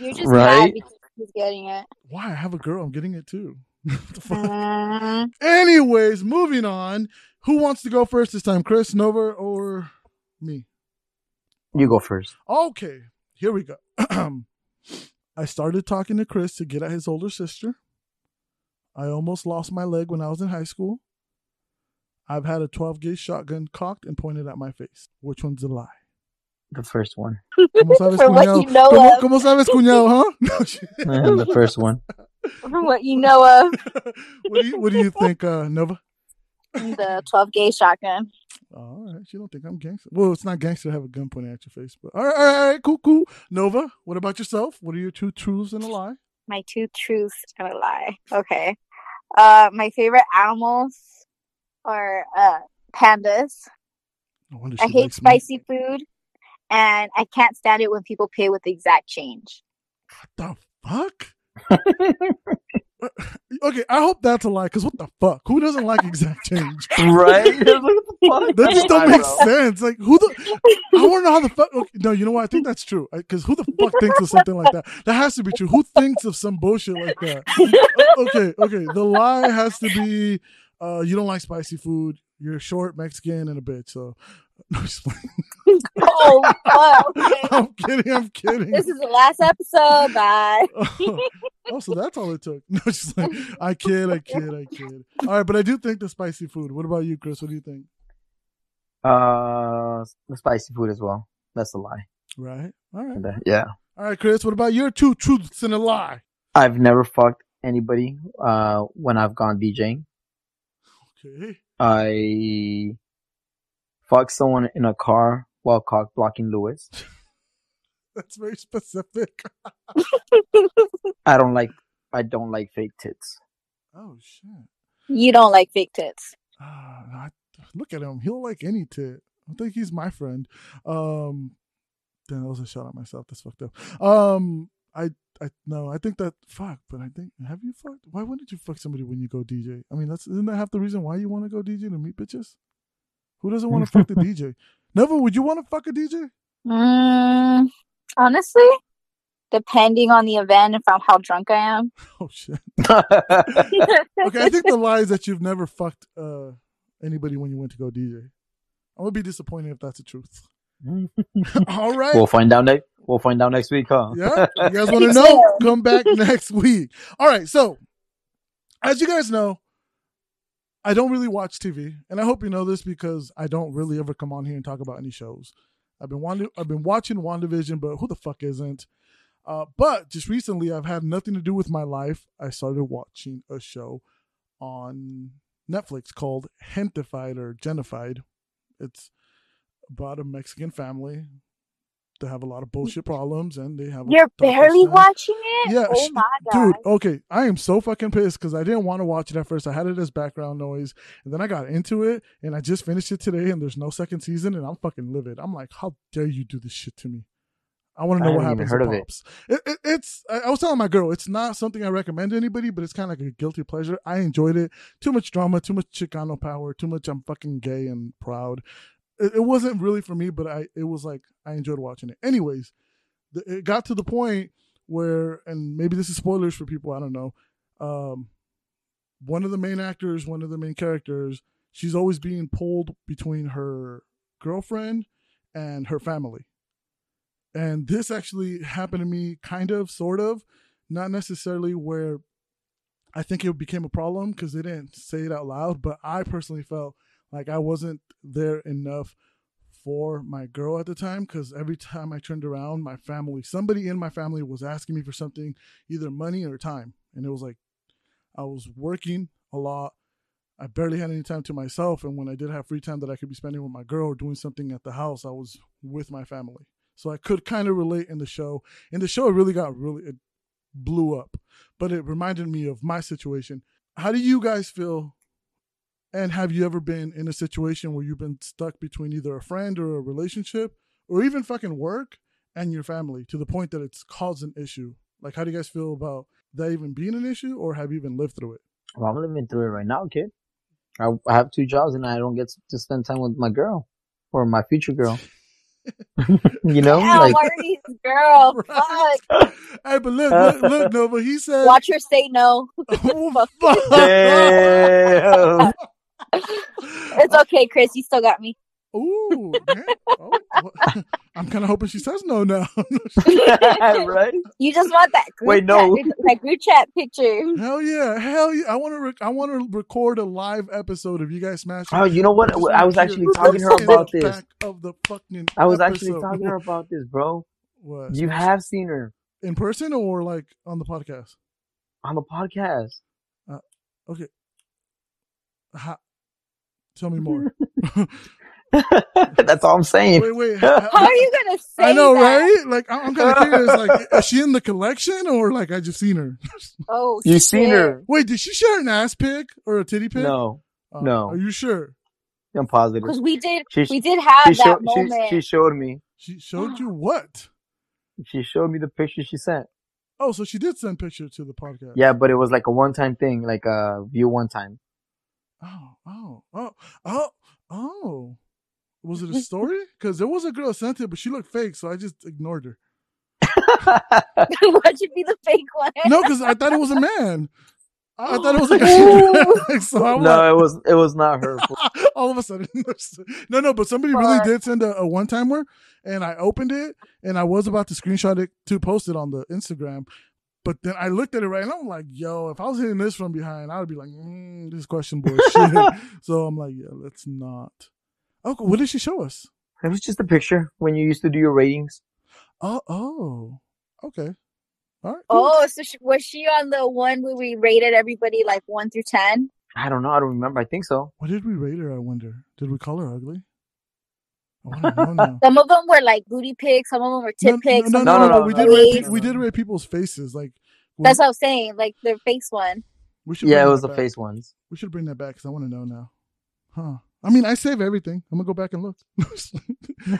You're just Right? Mad because he's getting it. Why? I have a girl. I'm getting it too. What the fuck? Mm, Anyways, moving on. Who wants to go first this time? Chris, Nova, or me? You go first. Okay, here we go. I started talking to Chris to get at his older sister. I almost lost my leg when I was in high school. I've had a 12 gauge shotgun cocked and pointed at my face. Which one's a lie? The first one. ¿Cómo sabes, From what you know ¿Cómo, of. cómo sabes, cuñado, huh? No, shit. the first one. From what you know of, what do you What do you think, uh, Nova? the 12 gauge shotgun. Oh, all right, you don't think I'm gangster? Well, it's not gangster to have a gun pointing at your face, but all right, all right, all right, cool, cool. Nova, what about yourself? What are your two truths and a lie? My two truths and a lie. Okay. Uh, my favorite animals are uh pandas. No wonder I hate likes me. spicy food, and I can't stand it when people pay with the exact change. What the fuck? okay, I hope that's a lie. Cause what the fuck? Who doesn't like exact change? right? What the fuck? That just don't make sense. Like who the? I want to know how the fuck. Okay, no, you know what? I think that's true. Because who the fuck thinks of something like that? That has to be true. Who thinks of some bullshit like that? okay, okay. The lie has to be, uh, you don't like spicy food. You're short, Mexican, and a bitch. So, no, just playing. oh, okay. I'm kidding. I'm kidding. This is the last episode. Bye. oh, so that's all it took. No, just like I kid, I kid, I kid. All right, but I do think the spicy food. What about you, Chris? What do you think? Uh, the spicy food as well. That's a lie. Right. All right. Yeah. All right, Chris. What about your two truths and a lie? I've never fucked anybody uh when I've gone DJing. Okay. I fucked someone in a car while cock blocking Lewis. That's very specific. I don't like I don't like fake tits. Oh shit. You don't like fake tits. Ah, I, look at him. He'll like any tit. I think he's my friend. Um, then that was a shot at myself. That's fucked up. Um, I, I no, I think that fuck. But I think have you fucked? Why wouldn't you fuck somebody when you go DJ? I mean, that's isn't that half the reason why you want to go DJ to meet bitches? Who doesn't want to fuck the DJ? Never. Would you want to fuck a DJ? Mm, honestly, depending on the event and from how drunk I am. Oh shit. Okay, I think the lie is that you've never fucked uh anybody when you went to go DJ. I'm gonna be disappointed if that's the truth. All right. we'll find out next we'll find out next week, huh? Yeah. You guys want to know? Come back next week. All right. So, as you guys know, I don't really watch TV, and I hope you know this because I don't really ever come on here and talk about any shows. I've been wanting, I've been watching WandaVision, but who the fuck isn't? Uh, but just recently, I've had nothing to do with my life. I started watching a show on Netflix called Gentefied or Genified. It's about a Mexican family. They have a lot of bullshit problems, and they have. You're barely watching it? Yeah, Oh my god. Dude, okay, I am so fucking pissed because I didn't want to watch it at first. I had it as background noise, and then I got into it, and I just finished it today, and there's no second season, and I'm fucking livid. I'm like, how dare you do this shit to me? I want to know what happens heard of it. Pops. It, it, it's. I, I was telling my girl, it's not something I recommend to anybody, but it's kind of like a guilty pleasure. I enjoyed it. Too much drama, too much Chicano power, too much. I'm fucking gay and proud. It, it wasn't really for me, but I. It was like I enjoyed watching it. Anyways, it got to the point where, and maybe this is spoilers for people. I don't know. Um, one of the main actors, one of the main characters, she's always being pulled between her girlfriend and her family. And this actually happened to me, kind of, sort of, not necessarily where I think it became a problem because they didn't say it out loud, but I personally felt like I wasn't there enough for my girl at the time because every time I turned around, my family, somebody in my family was asking me for something, either money or time. And it was like I was working a lot. I barely had any time to myself. And when I did have free time that I could be spending with my girl or doing something at the house, I was with my family. So I could kind of relate in the show. In the show, it really got really, it blew up. But it reminded me of my situation. How do you guys feel? And have you ever been in a situation where you've been stuck between either a friend or a relationship or even fucking work and your family to the point that it's caused an issue? Like, how do you guys feel about that even being an issue or have you even lived through it? Well, I'm living through it right now, kid. I, I have two jobs and I don't get to spend time with my girl or my future girl. you know, Damn, like Marty's girl. Right. Fuck. Hey, but look, look, look, no, but he said, Watch her say no. Oh, damn. It's okay, Chris. You still got me. Ooh, man. Oh, well, I'm kind of hoping she says no now. right? You just want that group Wait, no. chat, that group chat picture. hell yeah, hell yeah! I want to, rec- I want to record a live episode of you guys smashing. Oh, you know what? just I was actually talking to her about this. Of the fucking I was actually talking to her about this, bro. What? You have seen her in person or like on the podcast? on the podcast. Uh, okay. Ha- Tell me more. That's all I'm saying. wait, wait. How are you gonna say I know, that? right? Like, I'm, I'm kind of curious. Like, is she in the collection or like I just seen her? Oh, You seen her? Wait, did she share an ass pic or a titty pic? No, Uh, no. Are you sure? I'm positive. Because we did, She, we did have she, that showed, moment. she showed me. She showed you what? She showed me the picture she sent. Oh, so she did send picture to the podcast. Yeah, but it was like a one-time thing, like a view one time. Oh, oh, oh, oh, oh. Was it a story? Because there was a girl sent it, but she looked fake, so I just ignored her. what should be the fake one? No, because I thought it was a man. I, I thought it was a oh. so I'm no, it was it was not her. all of a sudden, no, no. But somebody really did send a, a one timer, and I opened it, and I was about to screenshot it to post it on the Instagram. But then I looked at it right, and I'm like, "Yo, if I was hitting this from behind, I would be like, mm, this question bullshit." so I'm like, "Yeah, let's not." Oh, what did she show us? It was just a picture when you used to do your ratings. Oh, oh. Okay. All right. cool. Oh, so she, was she on the one where we rated everybody like one through ten? I don't know. I don't remember. I think so. What did we rate her? I wonder. Did we call her ugly? I want to know now. Oh, some of them were like booty pics. Some of them were tit no, pics. no, some no, of no, them no, were We no, did no, rate. We did rate people's faces. Like we, That's what I'm saying. Like their face one. we should. Yeah, it was the back. face ones. We should bring that back because I want to know now. Huh. I mean, I save everything. I'm gonna go back and look.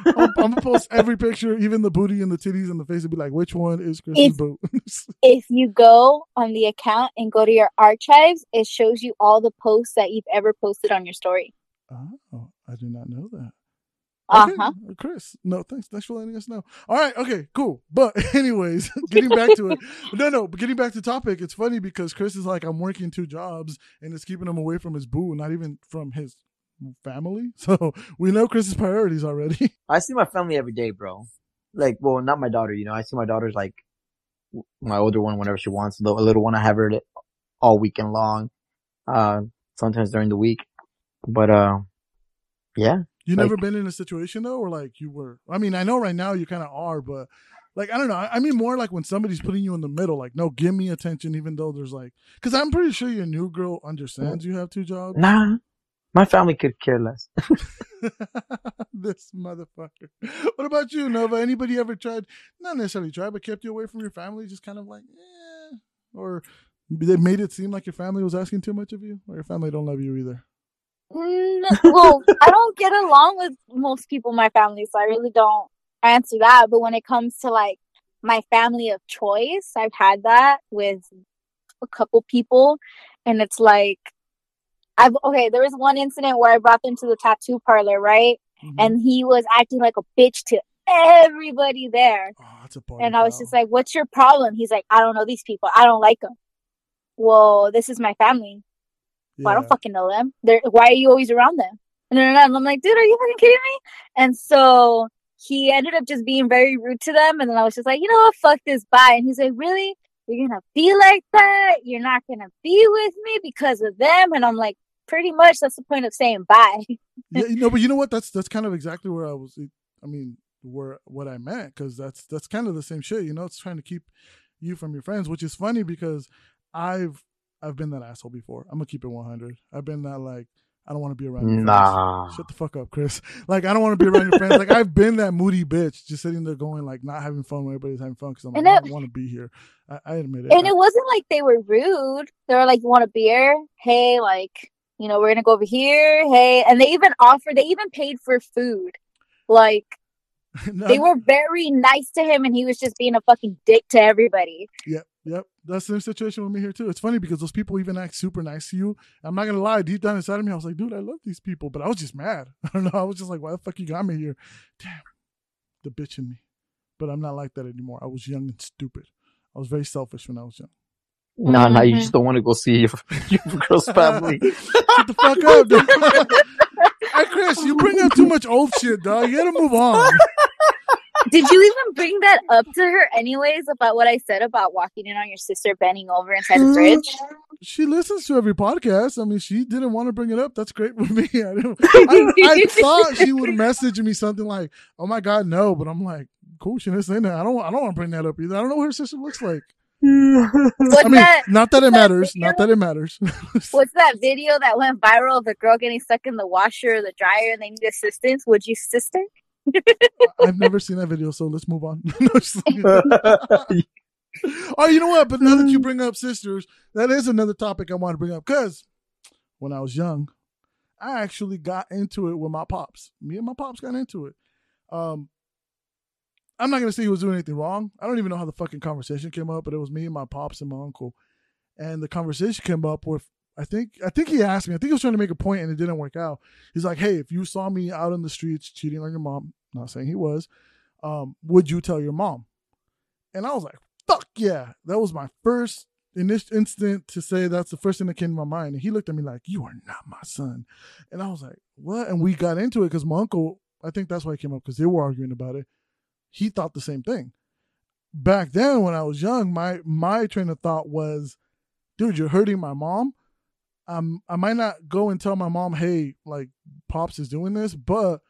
I'm, I'm gonna post every picture, even the booty and the titties and the face, and be like, which one is Chris's If- boot? If you go on the account and go to your archives, it shows you all the posts that you've ever posted on your story. oh, I did not know that. Uh Okay, huh. Chris. No, thanks. Thanks for letting us know. All right. Okay. Cool. But anyways, getting back to it. No, no. But getting back to topic, it's funny because Chris is like, I'm working two jobs, and it's keeping him away from his boo, not even from his family. So we know Chris's priorities already. I see my family every day, bro. Like, well, not my daughter. You know, I see my daughter's like my older one whenever she wants. The little one, I have her all weekend long. Uh, sometimes during the week. But uh, yeah. You Like- never been in a situation though, where like you were. I mean, I know right now you kind of are, but like I don't know. I mean, more like when somebody's putting you in the middle. Like, no, give me attention, even though there's like, because I'm pretty sure your new girl understands you have two jobs. Nah, my family could care less. this motherfucker. What about you, Nova? Anybody ever tried? Not necessarily tried, but kept you away from your family, just kind of like, eh, or they made it seem like your family was asking too much of you, or your family don't love you either. Mm, well, I don't get along with most people in my family, so I really don't answer that. But when it comes to like my family of choice, I've had that with a couple people, and it's like I've okay. There was one incident where I brought them to the tattoo parlor, right? Mhm. And he was acting like a bitch to everybody there. oh, that's a party. And I was just like, "What's your problem?" He's like, "I don't know these people. I don't like them." Well, this is my family. Well, I don't fucking know them. They're why are you always around them? And I'm like, dude, are you fucking kidding me? And so he ended up just being very rude to them. And then I was just like, you know what, fuck this, bye. And he's like, really? You're gonna be like that? You're not gonna be with me because of them? And I'm like, pretty much that's the point of saying bye. yeah, you know, but you know what? That's that's kind of exactly where I was. Eh, I mean, where what I meant because that's that's kind of the same shit. You know, it's trying to keep you from your friends, which is funny because I've I've been that asshole before. I'm gonna keep it 100. I've been that like I don't want to be around. Your friends. Nah. Shut the fuck up, Chris. Like I don't want to be around your friends. Like I've been that moody bitch, just sitting there going like not having fun when everybody's having fun because I'm like And I don't want to be here. I, I admit it. And it wasn't like they were rude. They were like, you want a beer? Hey, like, you know, we're gonna go over here. Hey. And they even offered, they even paid for food. Like, No, they were very nice to him and he was just being a fucking dick to everybody. Yep, yep. That's the same situation with me here too. It's funny because those people even act super nice to you. I'm not gonna lie, deep down inside of me, I was like, dude, I love these people, but I was just mad. I don't know. I was just like, why the fuck you got me here? Damn, the bitch in me. But I'm not like that anymore. I was young and stupid. I was very selfish when I was young. Nah, nah, you Mhm. just don't want to go see your, your girl's family. Shut the fuck up, dude. hey, Chris, you bring up too much old shit, dog. You gotta move on. Did you even bring that up to her anyways about what I said about walking in on your sister bending over inside the fridge? She listens to every podcast. I mean, she didn't want to bring it up. That's great with me. I, I, I thought she would message me something like, "Oh my god, no," but I'm like, "Cool, she didn't say that. I don't. I don't want to bring that up either. I don't know what her sister looks like. What's I mean, that not that it what's that matters. Not that it matters. what's that video that went viral of the girl getting stuck in the washer or the dryer and they need assistance? Would you sister? I've never seen that video, so let's move on. No, just kidding. oh, you know what? But now that you bring up sisters, that is another topic I want to bring up because when I was young, I actually got into it with my pops. Me and my pops got into it. Um, I'm not gonna say he was doing anything wrong. I don't even know how the fucking conversation came up, but it was me and my pops and my uncle, and the conversation came up with. I think I think he asked me. I think he was trying to make a point, and it didn't work out. He's like, "Hey, if you saw me out on the streets cheating on your mom, not saying he was, um, would you tell your mom?" And I was like, "Fuck yeah!" That was my first in this instant to say that's the first thing that came to my mind. And he looked at me like, "You are not my son," and I was like, "What?" And we got into it because my uncle. I think that's why he came up because they were arguing about it. He thought the same thing. Back then, when I was young, my my train of thought was, "Dude, you're hurting my mom." Um, I might not go and tell my mom, "Hey, like pops is doing this," but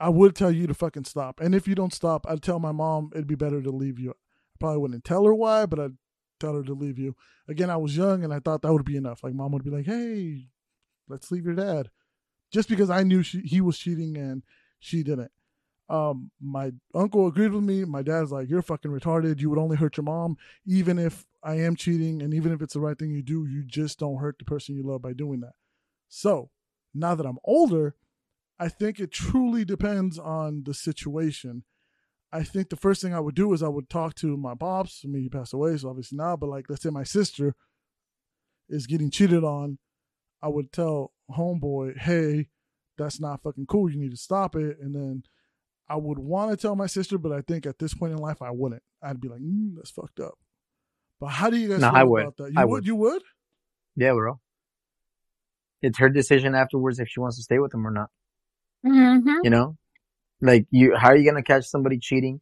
I would tell you to fucking stop. And if you don't stop, I'd tell my mom it'd be better to leave you. I probably wouldn't tell her why, but I'd tell her to leave you. Again, I was young and I thought that would be enough. Like mom would be like, "Hey, let's leave your dad," just because I knew she, he was cheating and she didn't. Um, my uncle agreed with me. My dad's like, "You're fucking retarded. You would only hurt your mom, even if I am cheating, and even if it's the right thing you do, you just don't hurt the person you love by doing that." So now that I'm older, I think it truly depends on the situation. I think the first thing I would do is I would talk to my pops. I mean, he passed away, so obviously not. But like, let's say my sister is getting cheated on, I would tell homeboy, "Hey, that's not fucking cool. You need to stop it." And then I would want to tell my sister, but I think at this point in life, I wouldn't. I'd be like, mm, "That's fucked up." But how do you guys No, feel I would. about that? You I would? would. You would? Yeah, bro. It's her decision afterwards if she wants to stay with him or not. Mm-hmm. You know, like you, how are you gonna catch somebody cheating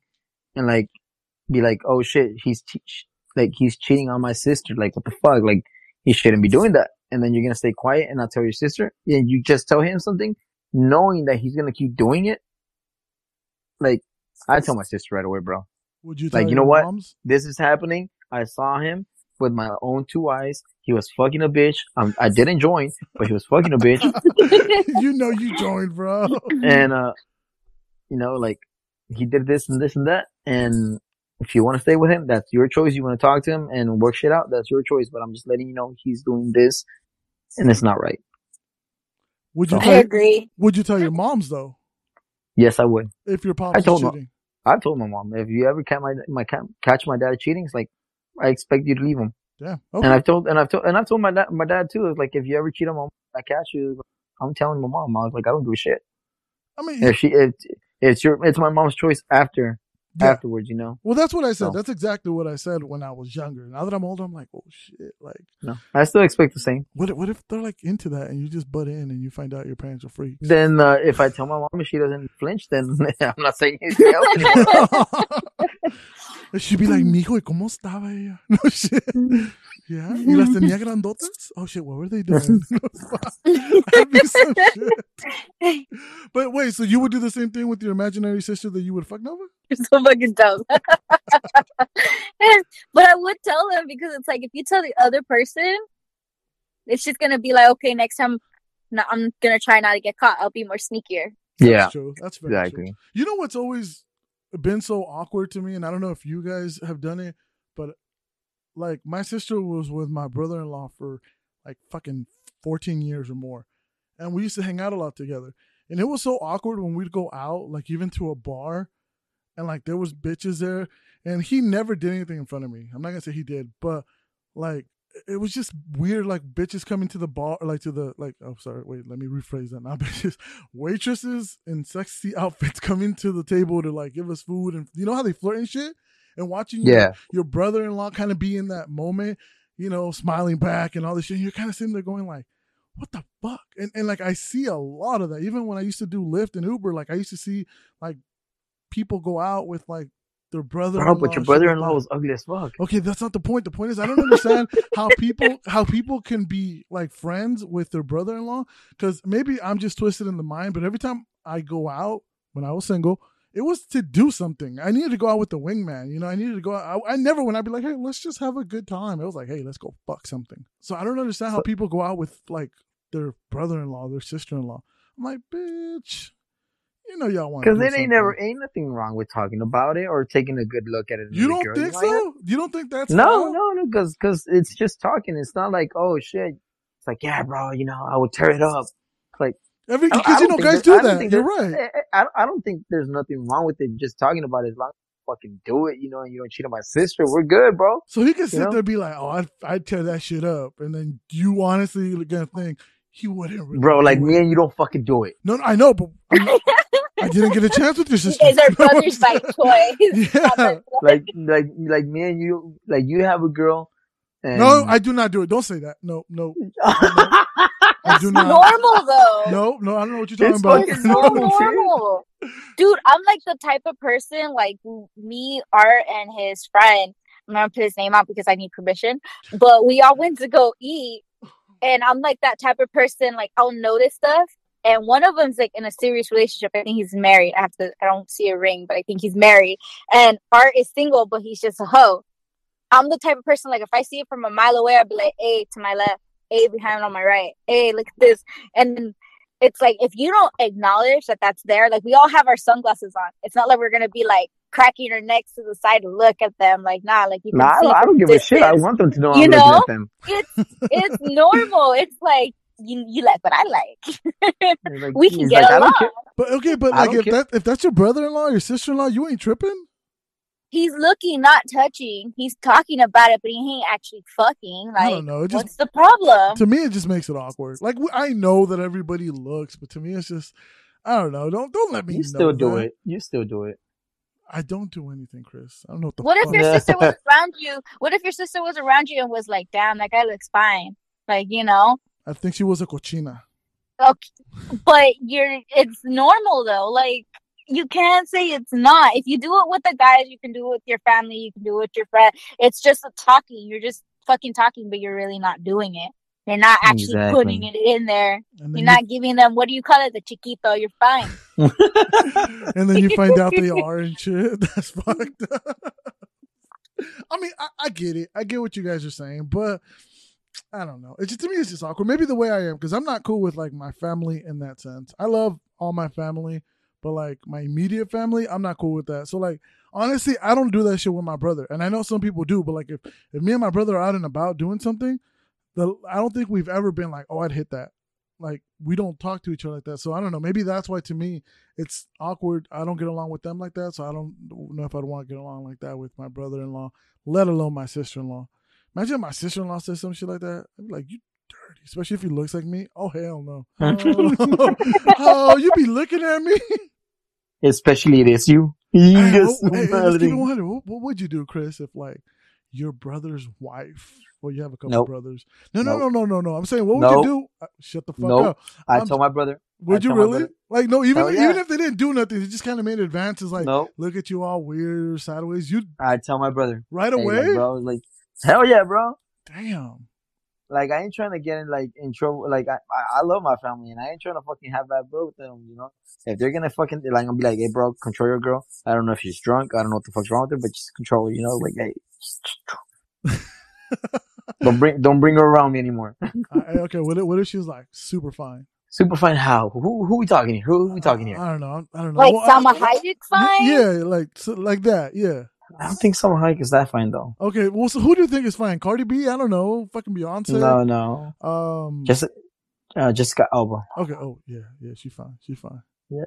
and like be like, oh shit, he's che- like he's cheating on my sister. Like what the fuck? Like he shouldn't be doing that. And then you're gonna stay quiet and not tell your sister. And you just tell him something, knowing that he's gonna keep doing it. Like I tell my sister right away, bro. Would you? Like, tell you know your what? moms? This is happening. I saw him with my own two eyes. He was fucking a bitch. Um, I didn't join, but he was fucking a bitch. you know you joined, bro. and uh you know like he did this and this and that and if you want to stay with him that's your choice you want to talk to him and work shit out that's your choice but i'm just letting you know he's doing this and it's not right Would you? I I Tell, agree. would you tell your moms though yes i would if your pops I told is them. cheating? i told my mom if you ever catch my my catch my dad cheating it's like i expect you to leave him Yeah. Okay. and i've told and i've told and i've told my dad my dad too it's like if you ever cheat on my mom i catch you i'm telling my mom i was like i don't give a shit I mean, if she if it's your it's my mom's choice after Yeah. afterwards you know well, that's what I said. So- That's exactly what I said when I was younger. Now that I'm older, I'm like, oh shit! Like, no i still expect the same what? if- What if they're like into that and you just butt in and you find out your parents are freaks? then uh, if I tell my mom and she doesn't flinch, then I'm not saying anything else anymore. She'd be like, mm. mijo, ¿y cómo estaba ella? No shit. Yeah. ¿Y las mm. tenía grandotas? Oh shit, what were they doing? That'd be some shit. But wait, so you would do the same thing with your imaginary sister that you would fuck Nova? You're so fucking dumb. but I would tell them because it's like if you tell the other person, it's just gonna be like, okay, next time, no, I'm gonna try not to get caught. I'll be more sneakier. Yeah, That's true. That's very true. exactly. You know what's always been so awkward to me, and I don't know if you guys have done it, but like my sister was with my brother in law for like fucking 14 years or more. And we used to hang out a lot together. And it was so awkward when we'd go out, like even to a bar, and like there was bitches there, and he never did anything in front of me. I'm not gonna say he did, but like it was just weird, like bitches coming to the bar, like to the like. Oh, sorry, wait, let me rephrase that. Not bitches, waitresses in sexy outfits coming to the table to like give us food, and you know how they flirt and shit, and watching your, Yeah, your brother-in-law kind of be in that moment, you know, smiling back and all this shit. You're kind of sitting there going like, "What the fuck?" And and like I see a lot of that. Even when I used to do Lyft and Uber, like I used to see like people go out with like their brother. bro, but your brother-in-law was ugly as fuck. Okay, that's not the point. The point is I don't understand how people how people can be like friends with their brother-in-law because maybe I'm just twisted in the mind. But every time I go out when I was single, it was to do something. I needed to go out with the wingman. You know, I needed to go out. I, I never when I'd be like, hey, let's just have a good time. It was like, hey, let's go fuck something. So I don't understand how people go out with like their brother-in-law, their sister-in-law. I'm like, bitch, you know y'all want Because it ain't never ain't nothing wrong with talking about it or taking a good look at it. You don't think so? You don't think that's No, no, no, because because it's just talking. It's not like oh shit. It's like yeah, bro. You know, I would tear it up. Like Every I- I because you know guys do I that. think You're right. Eh, eh, I, I, I don't think there's nothing wrong with it. Just talking about it as long as you fucking do it. You know, and you don't cheat on my sister. We're good, bro. So he can sit know? there and be like, "Oh, I'd, I'd tear that shit up," and then you honestly gonna think he wouldn't, really Bro, like me and you don't fucking do it. No, no, I know, but I'm not, I didn't get a chance with your You sister. guys are brothers by choice. Yeah. Like like like me and you. Like you have a girl. And No, I do not do it. Don't say that. No, no, I do not. normal though. No, no, I don't know what you're talking It's about. fucking It's so normal, normal. Dude, I'm like the type of person, like me, Art, and his friend. I'm not gonna put his name out because I need permission. But we all went to go eat, and I'm like that type of person. Like I'll notice stuff, and one of them's like in a serious relationship. I think he's married. I have to. I don't see a ring, but I think he's married. And Art is single, but he's just a hoe. I'm the type of person like if I see it from a mile away, I'd be like, "Hey, to my left. Hey, behind on my right. Hey, look at this." And it's like if you don't acknowledge that that's there, like we all have our sunglasses on. It's not like we're gonna be like cracking our necks to the side to look at them. Like, nah, like you. Can Nah, I see don't, I don't give a shit. I want them to know You I'm know? looking at them. It's it's normal. It's like you you like what I like. Like- we can get like, along. But okay, but like if care. that if that's your brother-in-law, your sister-in-law, you ain't tripping. He's looking, not touching. He's talking about it, but he ain't actually fucking. I don't know. It just what's the problem? to me it just makes it awkward. Like I know that everybody looks, but to me it's just I don't know. Don't don't let me. You know still do that. it. You still do it. I don't do anything, Chris. I don't know what the What if your sister was around you? What if your sister was around you and was like, "Damn, that guy looks fine." Like, you know, I think she was a cochina. okay, but you're it's normal though. Like, you can't say it's not. If you do it with the guys, you can do it with your family. You can do it with your friend. It's just a talking. You're just fucking talking, but you're really not doing it. You're not actually Exactly. putting it in there. And then, You're not giving them what do you call it? The chiquito. You're fine. and then you find out they are and shit. That's fucked up. I mean, I, I get it. I get what you guys are saying, but I don't know. It's just, to me, it's just awkward. Maybe the way I am, because I'm not cool with like my family in that sense. I love all my family, but like my immediate family, I'm not cool with that. So like honestly, I don't do that shit with my brother, and I know some people do. But like if if me and my brother are out and about doing something, the I don't think we've ever been like, oh, I'd hit that. Like we don't talk to each other like that. So I don't know. Maybe that's why to me it's awkward. I don't get along with them like that. So I don't know if I'd want to get along like that with my brother-in-law, let alone my sister-in-law. Imagine if my sister-in-law says some shit like that. I'd be like, you dirty, especially if he looks like me. Oh hell no. Oh, oh, you be looking at me. Especially it is you. Hey, hey, hey, let's keep it madre. 100. What, what would you do, Chris, if like your brother's wife? Well, you have a couple Nope. brothers. No, no, Nope. no, no, no, no. I'm saying, what would Nope. you do? Uh, Shut the fuck up. I I'm- told my brother. Would you really? Like, no, even yeah. even if they didn't do nothing, they just kind of made advances. Like, look at you all weird sideways. You I tell my brother. right away. like, bro, like, hell yeah, bro. Damn. Like, I ain't trying to get in, like, in trouble. Like, I, I, I love my family and I ain't trying to fucking have bad blood with them, you know? If they're gonna fucking, like, I'm gonna be like, hey, bro, control your girl. I don't know if she's drunk. I don't know what the fuck's wrong with her, but just control her, you know? Like, hey. don't bring, don't bring her around me anymore. I- I- okay, what if, what if she was like super fine? Super fine. How? Who, who we talking here? Who we talking here? I don't know. I don't know. Like Well, Salma I- Hayek fine? Yeah, like so, like that. Yeah. I don't think Salma Hayek is that fine though. Okay. Well, so who do you think is fine? Cardi B? I don't know. Fucking Beyonce. No, no. Um. Just, uh, Jessica Alba. Okay. Oh yeah, yeah. She's fine. She's fine. Yeah.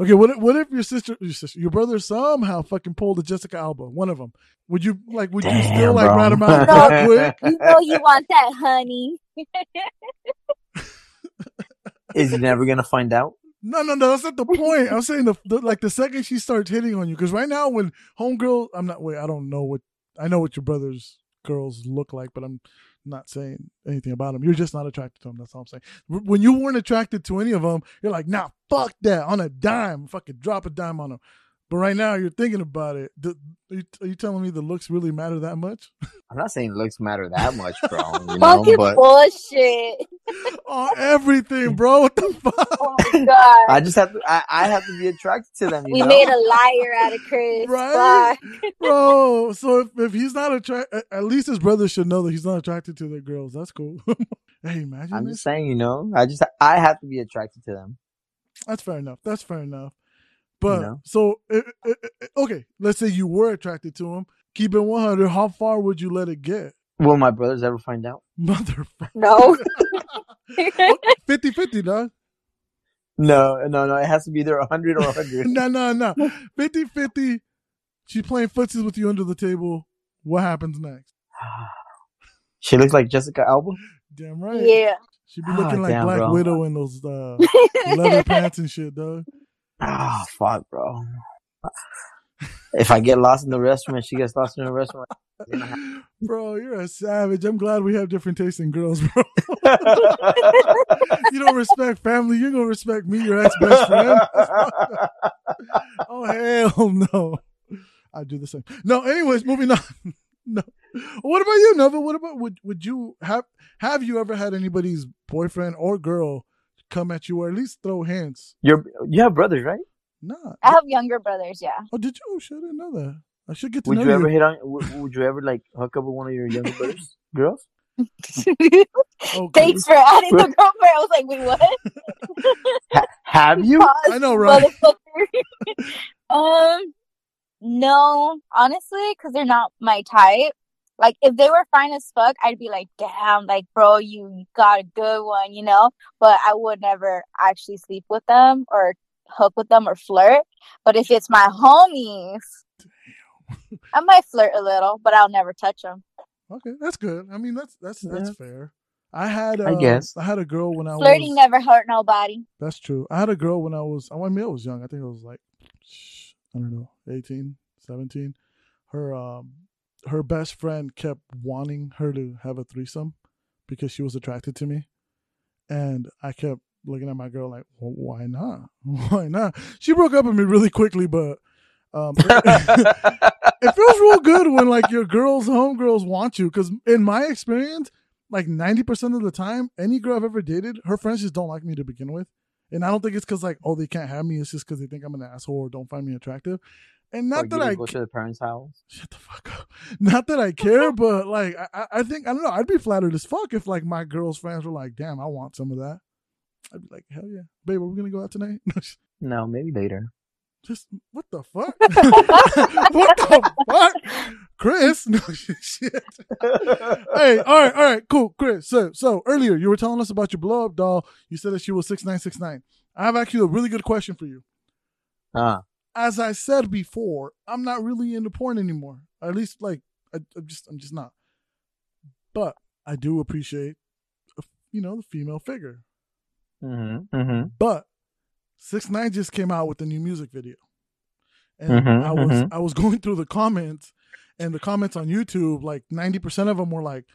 Okay. What if, what if your sister, your sister, your brother somehow fucking pulled a Jessica Alba, one of them? Would you like? Would you still like bro. rat him out No. real quick? You know you want that, honey. Is he never gonna find out? No, no, no. That's not the point. I'm saying the, the like the second she starts hitting on you, because right now when homegirl, I'm not. Wait, I don't know what I know what your brother's girls look like, but I'm not saying anything about them. You're just not attracted to them. That's all I'm saying. When you weren't attracted to any of them, you're like, nah, fuck that. On a dime, fucking drop a dime on them. But right now, you're thinking about it. The, are, you, are you telling me the looks really matter that much? I'm not saying looks matter that much, bro. You know, Fucking but bullshit. oh, everything, bro. What the oh fuck? Oh my god. I just have to. I, I have to be attracted to them. You we know? made a liar out of Chris. Right? Fuck. bro. So if, if he's not attracted, at least his brother should know that he's not attracted to the girls. That's cool. hey, imagine I'm this. just saying, you know. I just I have to be attracted to them. That's fair enough. That's fair enough. But know? so uh, uh, uh, okay, let's say you were attracted to him. Keep it 100. How far would you let it get? Will my brothers ever find out? Motherfucker. No. 50 50, dog. No, no, no. It has to be either 100 or 100. No, no, no. 50 50. She's playing footsies with you under the table. What happens next? she looks like Jessica Alba. Damn right. yeah. She'd be looking like damn, Black bro. Widow in those uh, leather pants and shit, dog. Ah, fuck, bro. If I get lost in the restaurant, she gets lost in the restaurant. Bro, you're a savage. I'm glad we have different tastes in girls, bro. you don't respect family. You're gonna respect me, your ex best friend. oh hell no. I do the same. No, anyways, moving on. no. What about you, Nova? What about would would you have have you ever had anybody's boyfriend or girl come at you or at least throw hands. You're you have brothers, right? Nah. I have younger brothers, yeah. Oh, did you? Oh, shit, I didn't know that. I should get to Would know you Would you ever hit on? Would, would you ever like hook up with one of your younger brothers, girls? Okay. Thanks for adding the girlfriend. I was like, wait, what? Ha- have you? Pause, I know, right? um, no, honestly, because they're not my type. Like, if they were fine as fuck, I'd be like, damn, like, bro, you got a good one, you know? But I would never actually sleep with them or hook with them or flirt. But if it's my homies, I might flirt a little, but I'll never touch them. Okay, that's good. I mean, that's that's that's fair. I had, I uh, guess. I had a girl when I Flirting was. never hurt nobody. That's true. I had a girl when I was, I mean, I was young. I think I was like, I don't know, 18, 17. Her, um, her best friend kept wanting her to have a threesome because she was attracted to me. And I kept looking at my girl like, well, why not? Why not? She broke up with me really quickly, but, um, it feels real good when like your girls, homegirls want you. Cause in my experience, like 90% of the time, any girl I've ever dated, her friends just don't like me to begin with. And I don't think it's because like, oh, they can't have me. It's just because they think I'm an asshole or don't find me attractive. And not that I go to the parents' house. shut the fuck up. Not that I care, but like I, I- think I don't know. I'd be flattered as fuck if like my girl's friends were like, "Damn, I want some of that." I'd be like, "Hell yeah, babe, are we gonna go out tonight?" No, maybe later. Just what the fuck? what the fuck, Chris? No shit. hey, all right, all right, cool, Chris. So, so earlier you were telling us about your blow up doll. You said that she was six nine six nine. I have actually a really good question for you. Ah, As I said before, I'm not really into porn anymore. At least, like, I, I'm just, I'm just not. But I do appreciate, you know, the female figure. mm-hmm, mm-hmm. But Six Nine just came out with a new music video, and Mhm, I was mhm. I was going through the comments, and the comments on YouTube, like ninety percent of them were like,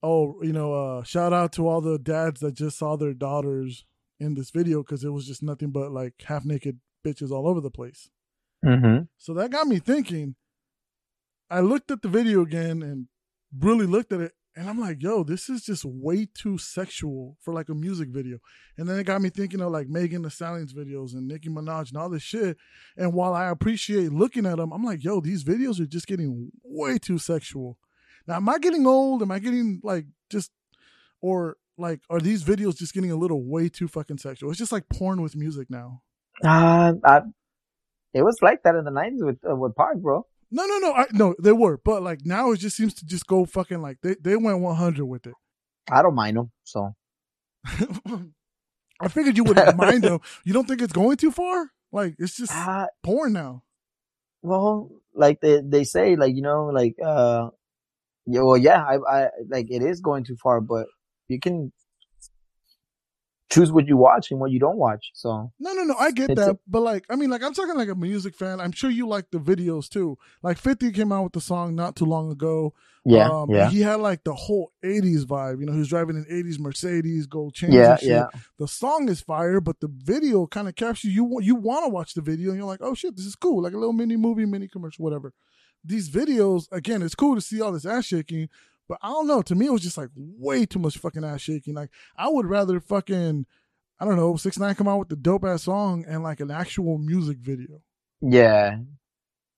"Oh, you know, uh, shout out to all the dads that just saw their daughters in this video because it was just nothing but like half naked bitches all over the place." Mm-hmm. So that got me thinking. I looked at the video again and really looked at it, and I'm like, yo, this is just way too sexual for like a music video. And then it got me thinking of like Megan Thee Stallion's videos and Nicki Minaj and all this shit. And while I appreciate looking at them, I'm like, yo, these videos are just getting way too sexual. Now, am I getting old? Am I getting like just, or like, are these videos just getting a little way too fucking sexual? It's just like porn with music now. Uh, I, it was like that in the nineties with uh, with Park, bro. No, no, no, I, no. They were, but like now it just seems to just go fucking like they they went 100 with it. I don't mind them. So I figured you wouldn't mind them. You don't think it's going too far? Like it's just uh, porn now. well, like they they say, like you know, like uh, yeah, well, yeah, I I like it is going too far, but you can choose what you watch and what you don't watch. So No, no, no. I get that, a- but like, I mean, like, I'm talking like a music fan. I'm sure you like the videos too. Like, 50 came out with the song not too long ago. yeah, um, yeah, He had like the whole 80s vibe. You know, he was driving an 80s Mercedes, gold chain. yeah, and shit. yeah. The song is fire, but the video kind of captures you. You want to watch the video, and you're like, oh shit, this is cool. Like a little mini movie, mini commercial, whatever. These videos, again, it's cool to see all this ass shaking, but I don't know. To me, it was just like way too much fucking ass shaking. Like, I would rather fucking. I don't know, six nine come out with the dope ass song and like an actual music video. Yeah.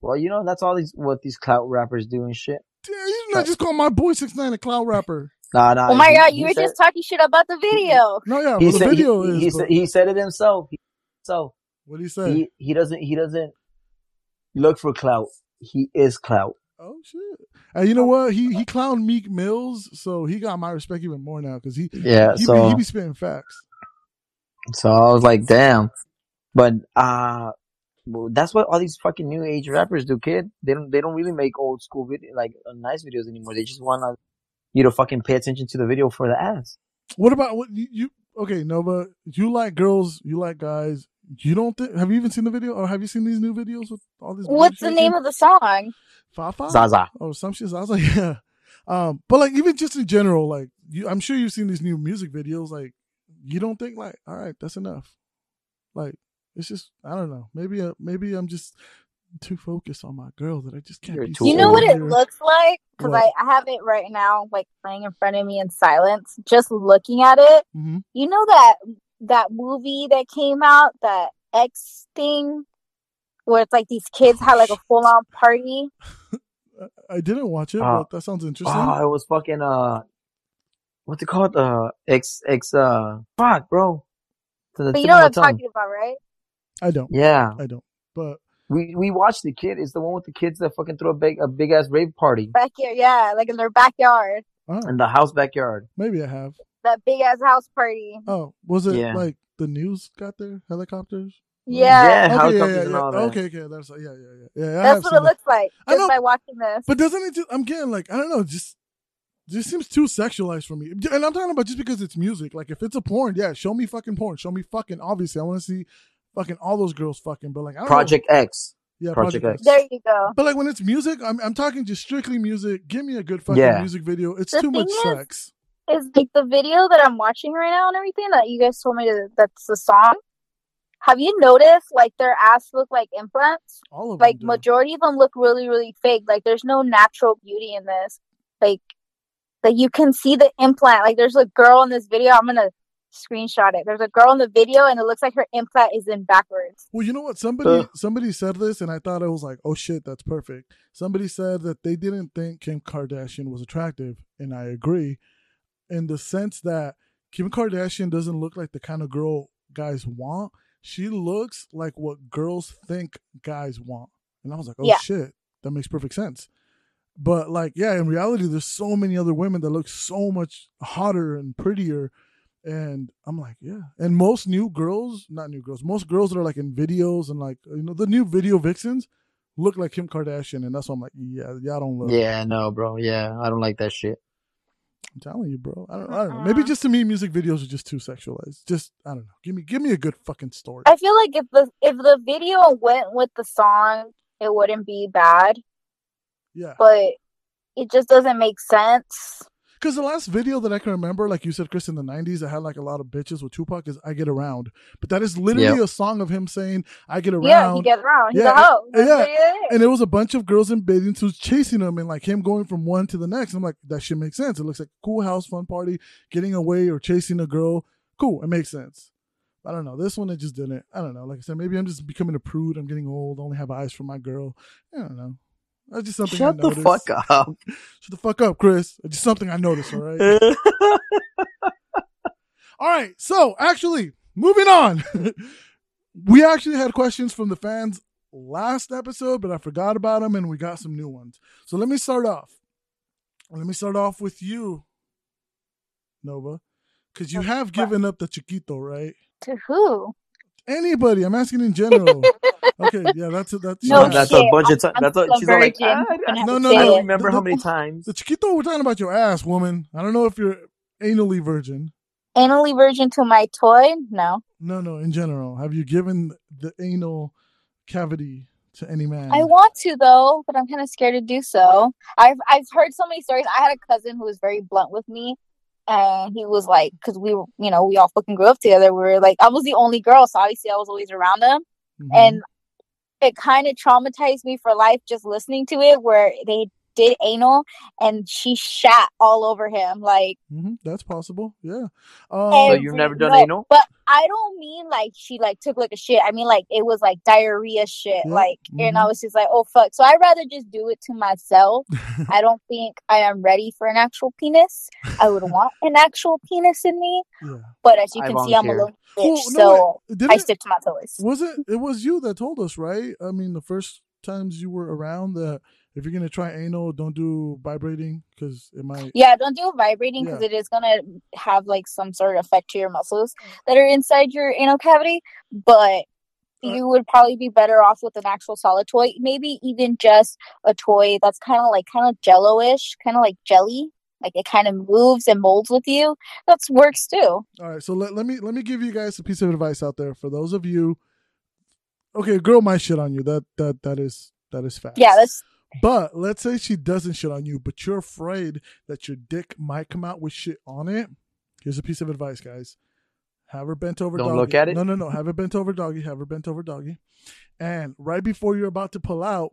Well, you know, that's all these what these clout rappers do and shit. Damn, you did not just call my boy six nine a cloud rapper. Nah, nah. Oh my he- god, he you were said- just talking shit about the video. No, yeah, He well, the video he, is. he, but said, he said it himself. So what do you say? he he doesn't he doesn't look for clout. He is clout. Oh shit! And you know what? He he clowned Meek Mills, so he got my respect even more now because he Yeah. he, be, so he be spitting facts. so I was like, damn. But uh, that's what all these fucking new age rappers do, kid. They don't they don't really make old school video like uh, nice videos anymore. They just want you to fucking pay attention to the video for the ass. What about what you? Okay, Nova, you like girls, you like guys. You don't think? Have you even seen the video, or have you seen these new videos with all these? What's the name of the song? Fafa? Zaza. Oh, some shit. I was like, yeah. Um, but like even just in general, like you, I'm sure you've seen these new music videos. Like, you don't think like, all right, that's enough. Like, it's just I don't know. Maybe uh, maybe I'm just too focused on my girl that I just can't You're be. You know what it looks like? Because I, I have it right now, like playing in front of me in silence, just looking at it. Mhm. You know that that movie that came out, that X thing, where it's like these kids had like a full on party. I didn't watch it, Uh, but that sounds interesting. Oh, it was fucking uh, what's it called? Uh, X X uh, fuck, bro. To the But you know what I'm tongue. talking about, right? I don't. Yeah, I don't. But we we watched the kid. It's the one with the kids that fucking throw a big a big ass rave party Backyard, yeah, like in their backyard, oh, in the house backyard. maybe I have. That big ass house party. Oh, was it Yeah. like the news got there? Helicopters? Yeah, Yeah, Okay, helicopters yeah, yeah, and yeah. all that. Okay, okay, that's yeah, yeah, yeah, yeah. That's what seen it that. looks like I just know- by watching this. But doesn't it? Just, I'm getting like I don't know, just this seems too sexualized for me. And I'm talking about just because it's music. Like if it's a porn, yeah, show me fucking porn. Show me fucking. Obviously, I want to see fucking all those girls fucking. But like I don't Project X. yeah, Project Project X. there you go. But like when it's music, I'm I'm talking just strictly music. Give me a good fucking Yeah. music video. It's The too much is- sex. Is like the video that I'm watching right now and everything that you guys told me to, that's the song. Have you noticed like their ass look like implants? All of like them. do. majority of them look really really fake like there's no natural beauty in this like like you can see the implant like there's a girl in this video i'm gonna screenshot it there's a girl in the video and it looks like her implant is in backwards Well, you know what? Somebody Uh. somebody said this, and I thought it was like, oh shit, that's perfect. Somebody said that they didn't think Kim Kardashian was attractive, and I agree, in the sense that Kim Kardashian doesn't look like the kind of girl guys want. She looks like what girls think guys want, and I was like, oh Yeah. shit, that makes perfect sense. But like, yeah, in reality, there's so many other women that look so much hotter and prettier and I'm like, yeah. And most new girls, not new girls, most girls that are like in videos and like you know the new video vixens look like Kim Kardashian, and that's why I'm like, yeah, y'all don't look. Yeah, no, bro. Yeah, I don't like that shit. I'm telling you, bro. I don't, I don't know. Maybe Uh-uh. just to me, music videos are just too sexualized. Just I don't know. Give me, give me a good fucking story. i feel like if the if the video went with the song it wouldn't be bad Yeah, but it just doesn't make sense because the last video that I can remember, like you said, Chris, in the '90s, that had like a lot of bitches with Tupac is "I Get Around," but that is literally a song of him saying "I get around." yeah he gets around he's Yeah, a hoe That's yeah. what and it was a bunch of girls in bathing suits chasing him and like him going from one to the next. I'm like, that shit makes sense. It looks like cool house fun party, getting away or chasing a girl. Cool, it makes sense. I don't know. This one it just didn't. I don't know. Like I said, maybe I'm just becoming a prude. I'm getting old. I only have eyes for my girl. I don't know. That's just something. Shut I the fuck up. Shut the fuck up, Chris. It's just something I noticed. All right. All right. So actually, moving on. we actually had questions from the fans last episode, but I forgot about them and we got some new ones. So let me start off. Let me start off with you, Nova, because you have given up the Chiquito, right? to who Anybody. I'm asking in general. okay. Yeah, that's it. That's No that's shit. a bunch of times. That's a, still she's all like, virgin. "Ah, I'm gonna have No, no, I no. don't remember The- how many the- times. The Chiquito, we're talking about your ass, woman. I don't know if you're anally virgin. anally virgin to my toy no No, no, in general. Have you given the anal cavity to any man? I want to though, but I'm kind of scared to do so. I've I've heard so many stories. I had a cousin who was very blunt with me, and he was like, because we were, you know, we all fucking grew up together. We were like, I was the only girl, so obviously I was always around him, Mhm. and it kind of traumatized me for life just listening to it, where they did anal and she shat all over him, like. Mhm, that's possible. Yeah. So Um, you've never done no, anal? But I don't mean like she like took like a shit. I mean like it was like diarrhea shit. Yeah, Like and I mhm. was just like, oh fuck. So I'd rather just do it to myself. I don't think I am ready for an actual penis. I would want an actual penis in me. yeah. But as you I can see, I'm a little bitch. Well, no, so wait, I it, stick to my toys. was it? It was you that told us, right? I mean, the first times you were around that if you're gonna try anal, don't do vibrating because it might. Yeah, don't do vibrating because Yeah. it is gonna have like some sort of effect to your muscles that are inside your anal cavity. But uh, you would probably be better off with an actual solid toy, maybe even just a toy that's kind of like kind of jello-ish, kind of like jelly. Like it kind of moves and molds with you. That works too. All right, so let, let me let me give you guys a piece of advice out there for those of you. Okay, girl might shit on you. That that that is that is fact. Yeah, that's But let's say she doesn't shit on you, but you're afraid that your dick might come out with shit on it. Here's a piece of advice, guys. Have her bent over Don't doggy. look at it? No, no, no. Have her bent over doggy. Have her bent over doggy. And right before you're about to pull out,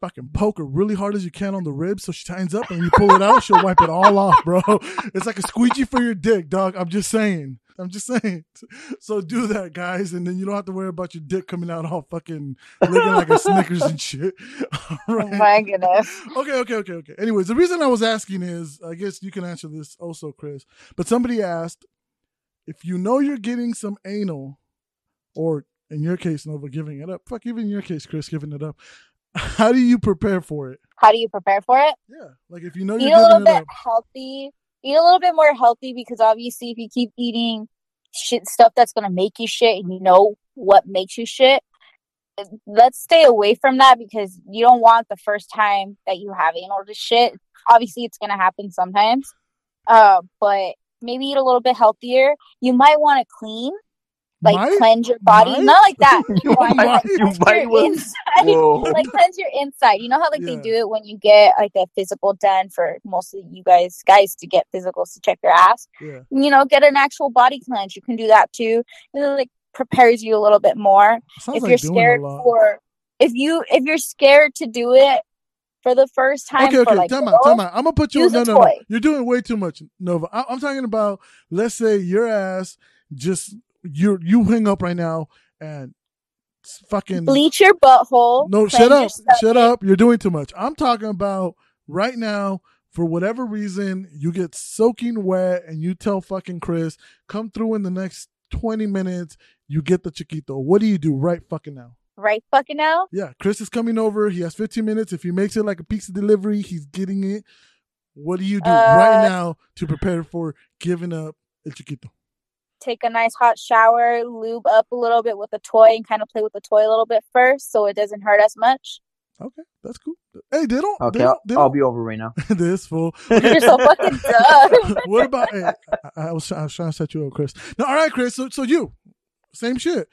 fucking poke her really hard as you can on the ribs so she tightens up and when you pull it out, she'll wipe it all off, bro. It's like a squeegee for your dick, dog. I'm just saying. I'm just saying. So do that, guys, and then you don't have to worry about your dick coming out all fucking looking like a Snickers and shit. Oh right. my goodness. Okay, okay, okay, okay. Anyways, the reason I was asking is, I guess you can answer this also, Chris. But somebody asked if you know you're getting some anal, or in your case, Nova, giving it up. Fuck, even in your case, Chris, giving it up. How do you prepare for it? How do you prepare for it? Yeah, like if you know you're a little it bit up. healthy. Eat a little bit more healthy because obviously, if you keep eating shit stuff that's gonna make you shit, and you know what makes you shit, let's stay away from that because you don't want the first time that you have anal to shit. Obviously, it's gonna happen sometimes, uh, but maybe eat a little bit healthier. You might want to clean, like Might? cleanse your body, Might? not like that. You Like, might- you cleanse might your inside like cleanse your inside. You know how like Yeah. they do it when you get like a physical done for most of you guys guys to get physicals to check your ass. Yeah. You know, get an actual body cleanse. You can do that too. And it like prepares you a little bit more. Sounds if like you're scared for if you if you're scared to do it for the first time Okay, for okay, like time out, time oh, out. I'm gonna put you. No, no, no. You're doing way too much, Nova. I, I'm talking about. Let's say your ass just you you hang up right now and fucking bleach your butthole. No, shut up. Shut up. You're doing too much. I'm talking about right now, for whatever reason, you get soaking wet and you tell fucking Chris, come through in the next 20 minutes, you get the chiquito. What do you do right fucking now? Right fucking now. Yeah, Chris is coming over. He has 15 minutes. If he makes it like a pizza delivery, he's getting it. What do you do right Uh, now to prepare for giving up el chiquito? Take a nice hot shower, lube up a little bit with a toy, and kind of play with the toy a little bit first, so it doesn't hurt as much. Okay, that's cool. Hey, they don't. Okay, they I'll, don't, I'll be over right now. this fool. You're so fucking dumb. what about? Hey, I, I was I was trying to set you up, Chris. No, all right, Chris. So so you, same shit.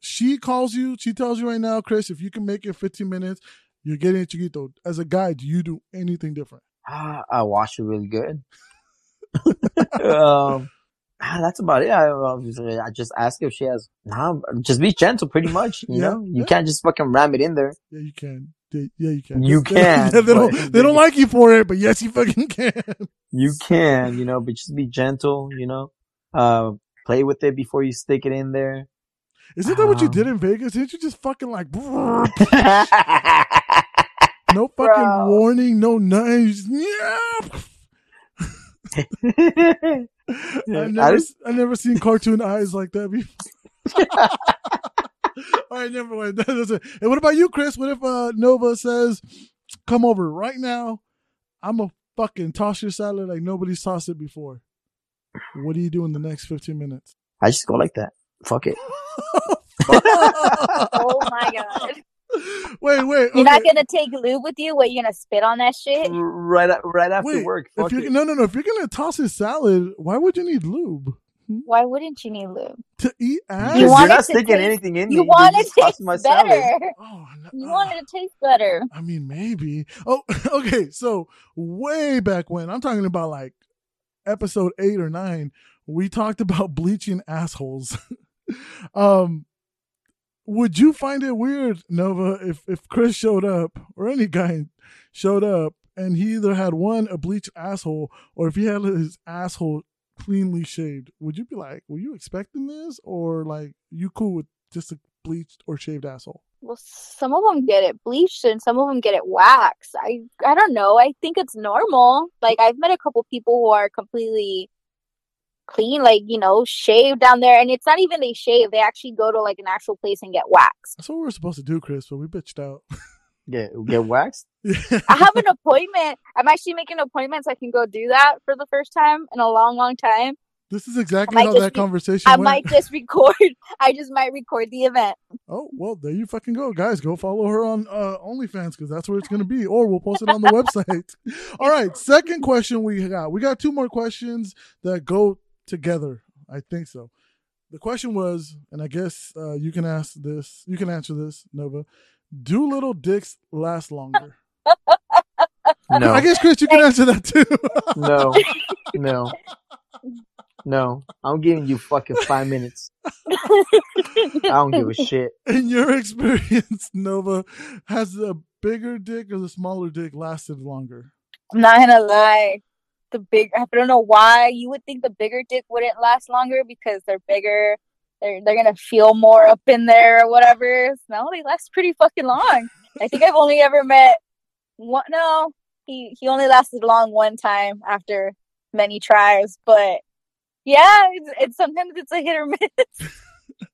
She calls you. She tells you right now, Chris, if you can make it 15 minutes, you're getting a chiquito. As a guy, do you do anything different? Ah, I wash it really good. um, ah, that's about it. I, I just ask if she has. Nah, just be gentle, pretty much. You Yeah, know, you yeah. can't just fucking ram it in there. Yeah, you can. Yeah, you can. You They- can, they don't. but- They don't like you for it, but yes, you fucking can. You can, you know, but just be gentle. You know, uh, play with it before you stick it in there. Isn't that what you Um, did in Vegas? Didn't you just fucking like no Bro. fucking warning, no nothing? Just, yeah. I I never, just- I never seen cartoon eyes like that before. All right, never mind. That's it. And what about you, Chris? What if uh, Nova says, "Come over right now. I'm a fucking toss your salad like nobody's tossed it before." What do you do in the next 15 minutes? I just go like that. Fuck it. oh my god. wait, wait. You're not gonna take lube with you? What, you're gonna spit on that shit? right, right after Wait, work. If you're, it. no, no, no. If you're gonna toss his salad, why would you need lube Why wouldn't you need lube? to eat ass? Because want you're not to sticking taste- anything in You me. want You're it to taste my salad. better. Oh, no, You uh, want it to taste better. I mean, maybe. Oh, okay. So way back when, I'm talking about like episode eight or nine, we talked about bleaching assholes. um, would you find it weird, Nova, if if Chris showed up or any guy showed up and he either had one a bleached asshole or if he had his asshole cleanly shaved? Would you be like, were you expecting this or like you cool with just a bleached or shaved asshole? Well, some of them get it bleached and some of them get it waxed. I I don't know. I think it's normal. Like I've met a couple people who are completely clean, like you know, shave down there, and it's not even they shave. They actually go to like an actual place and get waxed. That's what we were supposed to do, Chris, but we bitched out. Get get waxed. I have an appointment. I'm actually making an appointment so I can go do that for the first time in a long, long time. This is exactly how that be- conversation I went. might just record. I just might record the event. Oh well, there you fucking go, guys. Go follow her on uh, OnlyFans because that's where it's gonna be, or we'll post it on the website. All right, second question we got. We got two more questions that go together. I think so. The question was, and I guess uh, you can ask this. You can answer this, Nova. Do little dicks last longer? No, I guess Chris, you can answer that too. no, no, no. I'm giving you fucking five minutes. I don't give a shit. In your experience, Nova, has the bigger dick or the smaller dick lasted longer? I'm not gonna lie. The big. I don't know why you would think the bigger dick wouldn't last longer because they're bigger. They're they're gonna feel more up in there or whatever. No, they last pretty fucking long. I think I've only ever met one. No, he he only lasted long one time after many tries, but yeah, it's, it's sometimes it's a hit or miss.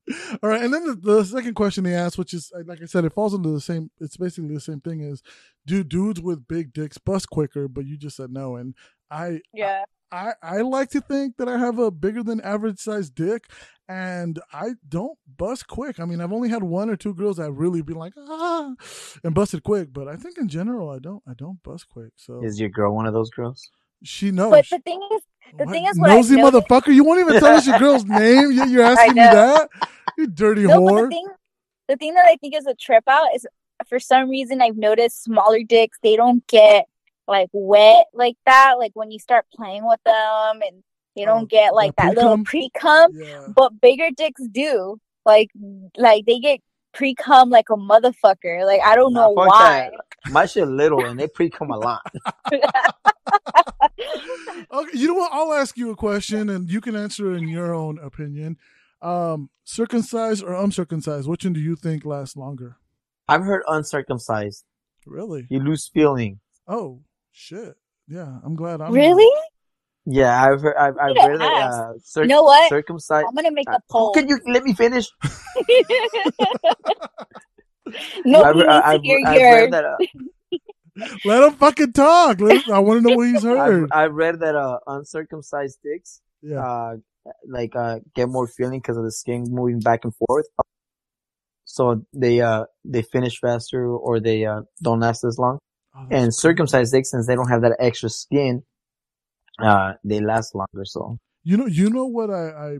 All right, and then the, the second question they asked, which is like I said, it falls into the same. It's basically the same thing. Is do dudes with big dicks bust quicker? But you just said no, and I yeah. I I like to think that I have a bigger than average sized dick, and I don't bust quick. I mean, I've only had one or two girls that really be like ah and busted quick, but I think in general I don't I don't bust quick. So Is your girl one of those girls? she knows. But the thing is, the What? thing is, what nosy noticed- motherfucker, you won't even tell us your girl's name. You're asking me that. You dirty no, whore. the thing, the thing that I think is a trip out is for some reason I've noticed smaller dicks they don't get like wet like that. Like when you start playing with them, and they don't Oh, get like that little pre-cum? pre cum. yeah. But bigger dicks do. Like, like they get pre cum like a motherfucker. Like I don't know Nah, fuck why. that. My shit little and they pre come a lot. Okay, you know what? I'll ask you a question, and you can answer in your own opinion. Um, circumcised or uncircumcised? Which one do you think lasts longer? I've heard uncircumcised. Really? You lose feeling. Oh shit! Yeah, I'm glad I'm really? Yeah, I've heard. I've, I've need to read that. ask. Uh, cir- You know what? Circumcised. I'm gonna make Uh, a poll. Can you let me finish? no, I've, needs I've, to hear I've your. read that. Uh, Let him fucking talk. Let him- I want to know what he's I've, heard. I've read that uh, uncircumcised dicks Yeah. uh, like uh, get more feeling because of the skin moving back and forth. So they uh they finish faster or they uh don't last as long. Oh, And cool. circumcised dicks, since they don't have that extra skin, uh they last longer. So You know, you know what I, I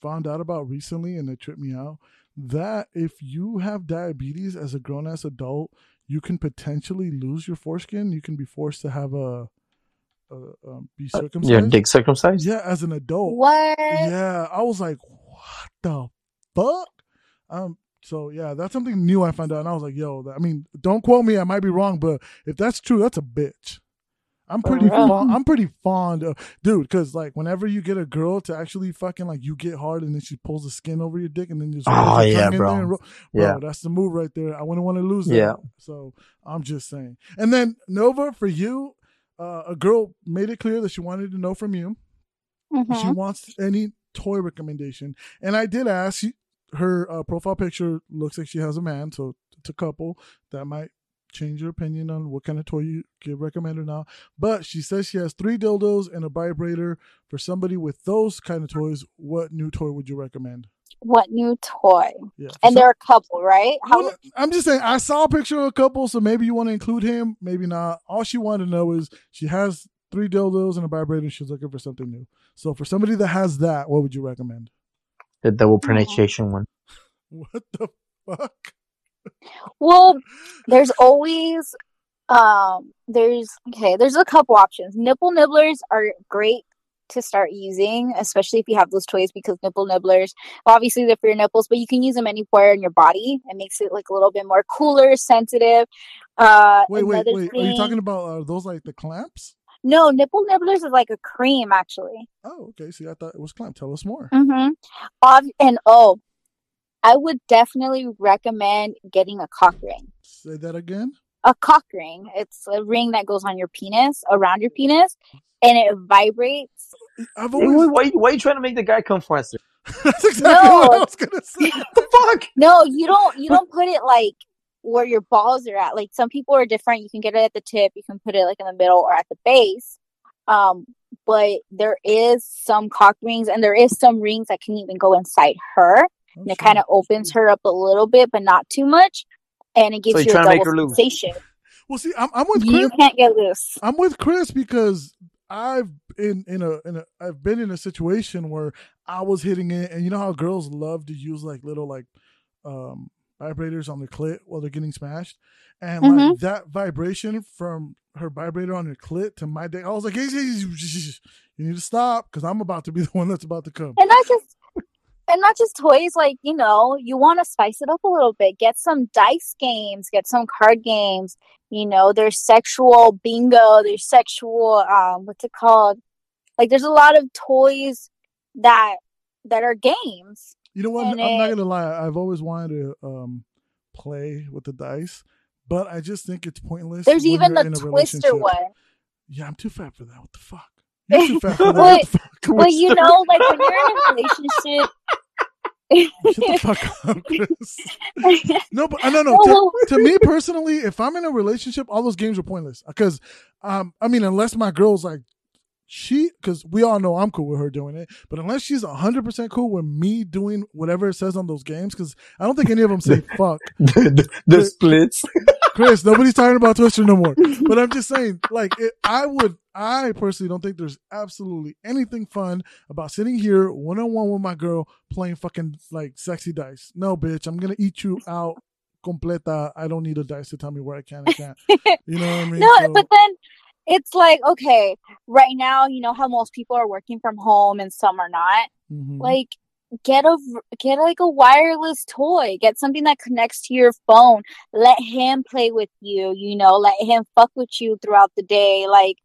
found out about recently, and it tripped me out. That if you have diabetes as a grown ass adult, you can potentially lose your foreskin. You can be forced to have a, a um, be circumcised. your dick circumcised. Yeah, as an adult. What? Yeah, I was like, what the fuck? Um. So yeah, that's something new I found out, and I was like, yo, that- I mean, don't quote me. I might be wrong, but if that's true, that's a bitch. I'm pretty fond. I'm pretty fond of dude, because like whenever you get a girl to actually fucking like you get hard and then she pulls the skin over your dick and then just Oh, yeah, bro. ro- bro, Yeah. that's the move right there. I wouldn't want to lose that. Yeah. So I'm just saying. And then Nova, for you, uh, a girl made it clear that she wanted to know from you she Mhm. wants any toy recommendation. And I did ask. She, her uh, profile picture looks like she has a man, so it's a couple that might change your opinion on what kind of toy you could recommend recommended now. But she says she has three dildos and a vibrator. For somebody with those kind of toys, what new toy would you recommend? What new toy? Yeah, And some- they're a couple, right? How? well, I'm just saying, I saw a picture of a couple, so maybe you want to include him, maybe not. All she wanted to know is she has three dildos and a vibrator. And she's looking for something new. So for somebody that has that, what would you recommend? The double mm-hmm. penetration one. What the fuck? Well, there's always um there's okay, there's a couple options. Nipple nibblers are great to start using, especially if you have those toys because nipple nibblers obviously they're for your nipples, but you can use them anywhere in your body. It makes it like a little bit more cooler, sensitive. Uh Wait, wait, wait. Are you talking about are those like the clamps? No, nipple nibblers is like a cream actually. Oh, okay. See, I thought it was clamp. Tell us more. Mm-hmm. Ob- and oh, I would definitely recommend getting a cock ring. Say that again. a cock ring. It's a ring that goes on your penis, around your penis, and it vibrates. I've always. why, why are you trying to make the guy come faster? That's exactly No. what I was gonna say. The fuck? No, you don't. You don't put it like where your balls are at. Like some people are different. You can get it at the tip. You can put it like in the middle or at the base. Um, but there is some cock rings, and there is some rings that can even go inside her, Oh, and it kind of opens her up a little bit, but not too much, and it gives So you you're a trying double sensation. Well, see, I'm, I'm with Chris. You can't get loose. I'm with Chris because I've in in a in a I've been in a situation where I was hitting it, and you know how girls love to use like little like um vibrators on their clit while they're getting smashed, and like Mhm. that vibration from her vibrator on her clit to my dick, I was like, hey, hey, hey, you need to stop because I'm about to be the one that's about to come. and not just and not just toys like you know you want to spice it up a little bit get some dice games get some card games You know, there's sexual bingo, there's sexual um what's it called? Like there's a lot of toys that that are games. You know what? And I'm not gonna lie. I've always wanted to um, play with the dice, but I just think it's pointless. There's even the twister one. Yeah, I'm too fat for that. What the fuck? You're too fat for that. But- fuck? But you know, like when you're in a relationship Shut the fuck up, Chris. No, but uh, no, no. To, to me personally, if I'm in a relationship, all those games are pointless. Because, um, I mean, unless my girl's like, she, because we all know I'm cool with her doing it, but unless she's 100% cool with me doing whatever it says on those games, because I don't think any of them say fuck. the, the, the splits. Chris, nobody's talking about Twister no more. But I'm just saying, like, it, I would, I personally don't think there's absolutely anything fun about sitting here one on one with my girl playing fucking like sexy dice. No, bitch, I'm gonna eat you out completa. I don't need a dice to tell me where I can and can't. You know what I mean? no, So- but then it's like, okay, right now, you know how most people are working from home and some are not. Mhm. Like get a get like a wireless toy. Get something that connects to your phone. Let him play with you, you know, let him fuck with you throughout the day. Like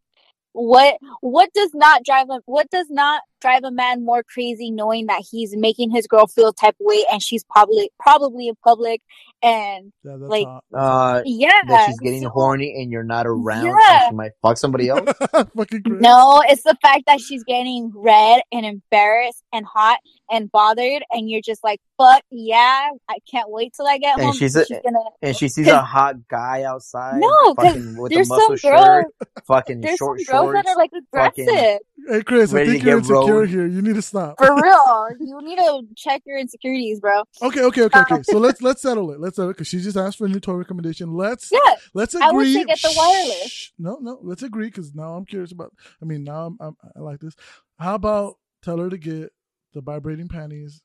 what what does not drive a what does not drive a man more crazy knowing that he's making his girl feel type of way and she's probably probably in public and yeah, like, hot. Uh, yeah that she's getting so- horny and you're not around Yeah. and she might fuck somebody else. No, it's the fact that she's getting red and embarrassed and hot and bothered, and you're just like, "Fuck yeah, I can't wait till I get And home." she's a- she's gonna. And she sees a hot guy outside. No, 'cause fucking with a There's muscle some girls. shirt, fucking There's short some girls shorts. that are like fucking- aggressive. Hey, Chris, I think you're insecure rolled. here. You need to stop. For real, you need to check your insecurities, bro. Okay, okay, okay, okay. Um, So let's let's settle it. Let's settle it because she just asked for a new toy recommendation. Let's Yeah, let's agree. I would agree. get the wireless. Shh. No, no. Let's agree because now I'm curious about. I mean, now I'm, I'm I like this. How about tell her to get the vibrating panties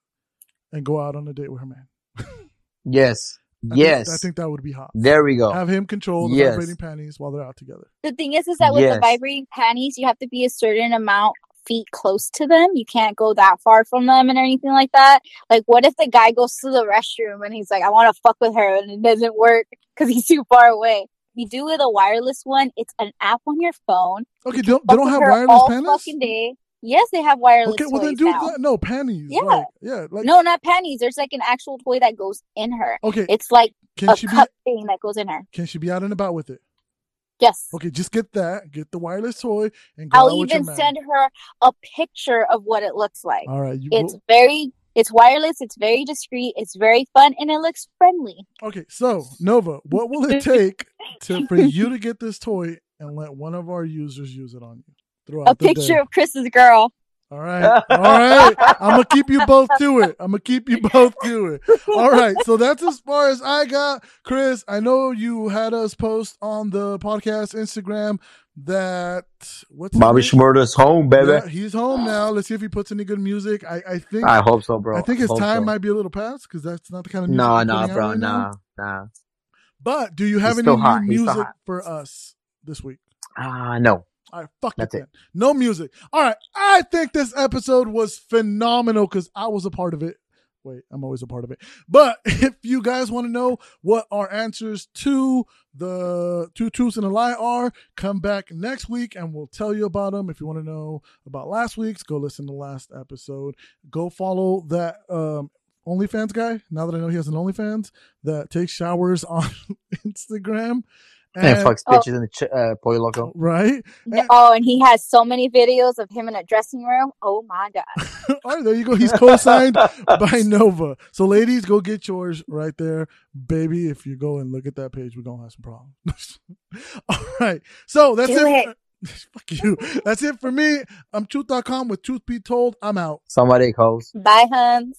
and go out on a date with her man? Yes. I yes. think, I think that would be hot. there we go. Have him control the Yes. vibrating panties while they're out together. the thing is, is that with the vibrating panties, you have to be a certain amount feet close to them. You can't go that far from them and anything like that. Like, what if the guy goes to the restroom and he's like, "I want to fuck with her," and it doesn't work because he's too far away. You do with a wireless one. It's an app on your phone. Okay, don't, they don't have wireless all panties. Fucking day. Yes, they have wireless Okay, well then toys do now. that. No panties. Yeah. like, yeah. Like No, not panties. There's like an actual toy that goes in her. okay, It's like can a she be cup thing that goes in her. can she be out and about with it? Yes. Okay, just get that. Get the wireless toy and go I'll out with your even send her a picture of what it looks like. All right, you. It's very, it's wireless. It's very discreet. It's very fun, and it looks friendly. okay, so Nova, what will it take to for you to get this toy and let one of our users use it on you throughout A the picture day? of Chris's girl. All right, all right. I'm gonna keep you both to it. I'm gonna keep you both to it. All right. So that's as far as I got, Chris. I know you had us post on the podcast Instagram that what's his Bobby? Shmurda's home, baby. Yeah, he's home now. Let's see if he puts any good music. I, I think I hope so, bro. I think his hope time so. might be a little past because that's not the kind of music. Nah, he's nah, bro, right now. nah, nah. But do you have He's any new hot. Music for us this week? Ah, no. All right, fuck That's it, it. No music. All right, I think this episode was phenomenal because I was a part of it. Wait, I'm always a part of it. But if you guys want to know what our answers to the two truths and a lie are, come back next week and we'll tell you about them. If you want to know about last week's, go listen to last episode. Go follow that um, OnlyFans guy. Now that I know he has an OnlyFans that takes showers on Instagram. And, fucks Oh. bitches in the ch- uh, Pollo Loco. Right? Oh, and he has so many videos of him in a dressing room. Oh my god. All right, there you go. He's co-signed by Nova. So, ladies, go get yours right there, baby. If you go and look at that page, we're gonna have some problems. All right. So that's Do it. Fuck you. That's it for me. I'm truth.com with truth be told. I'm out. Somebody calls. Bye, Huns.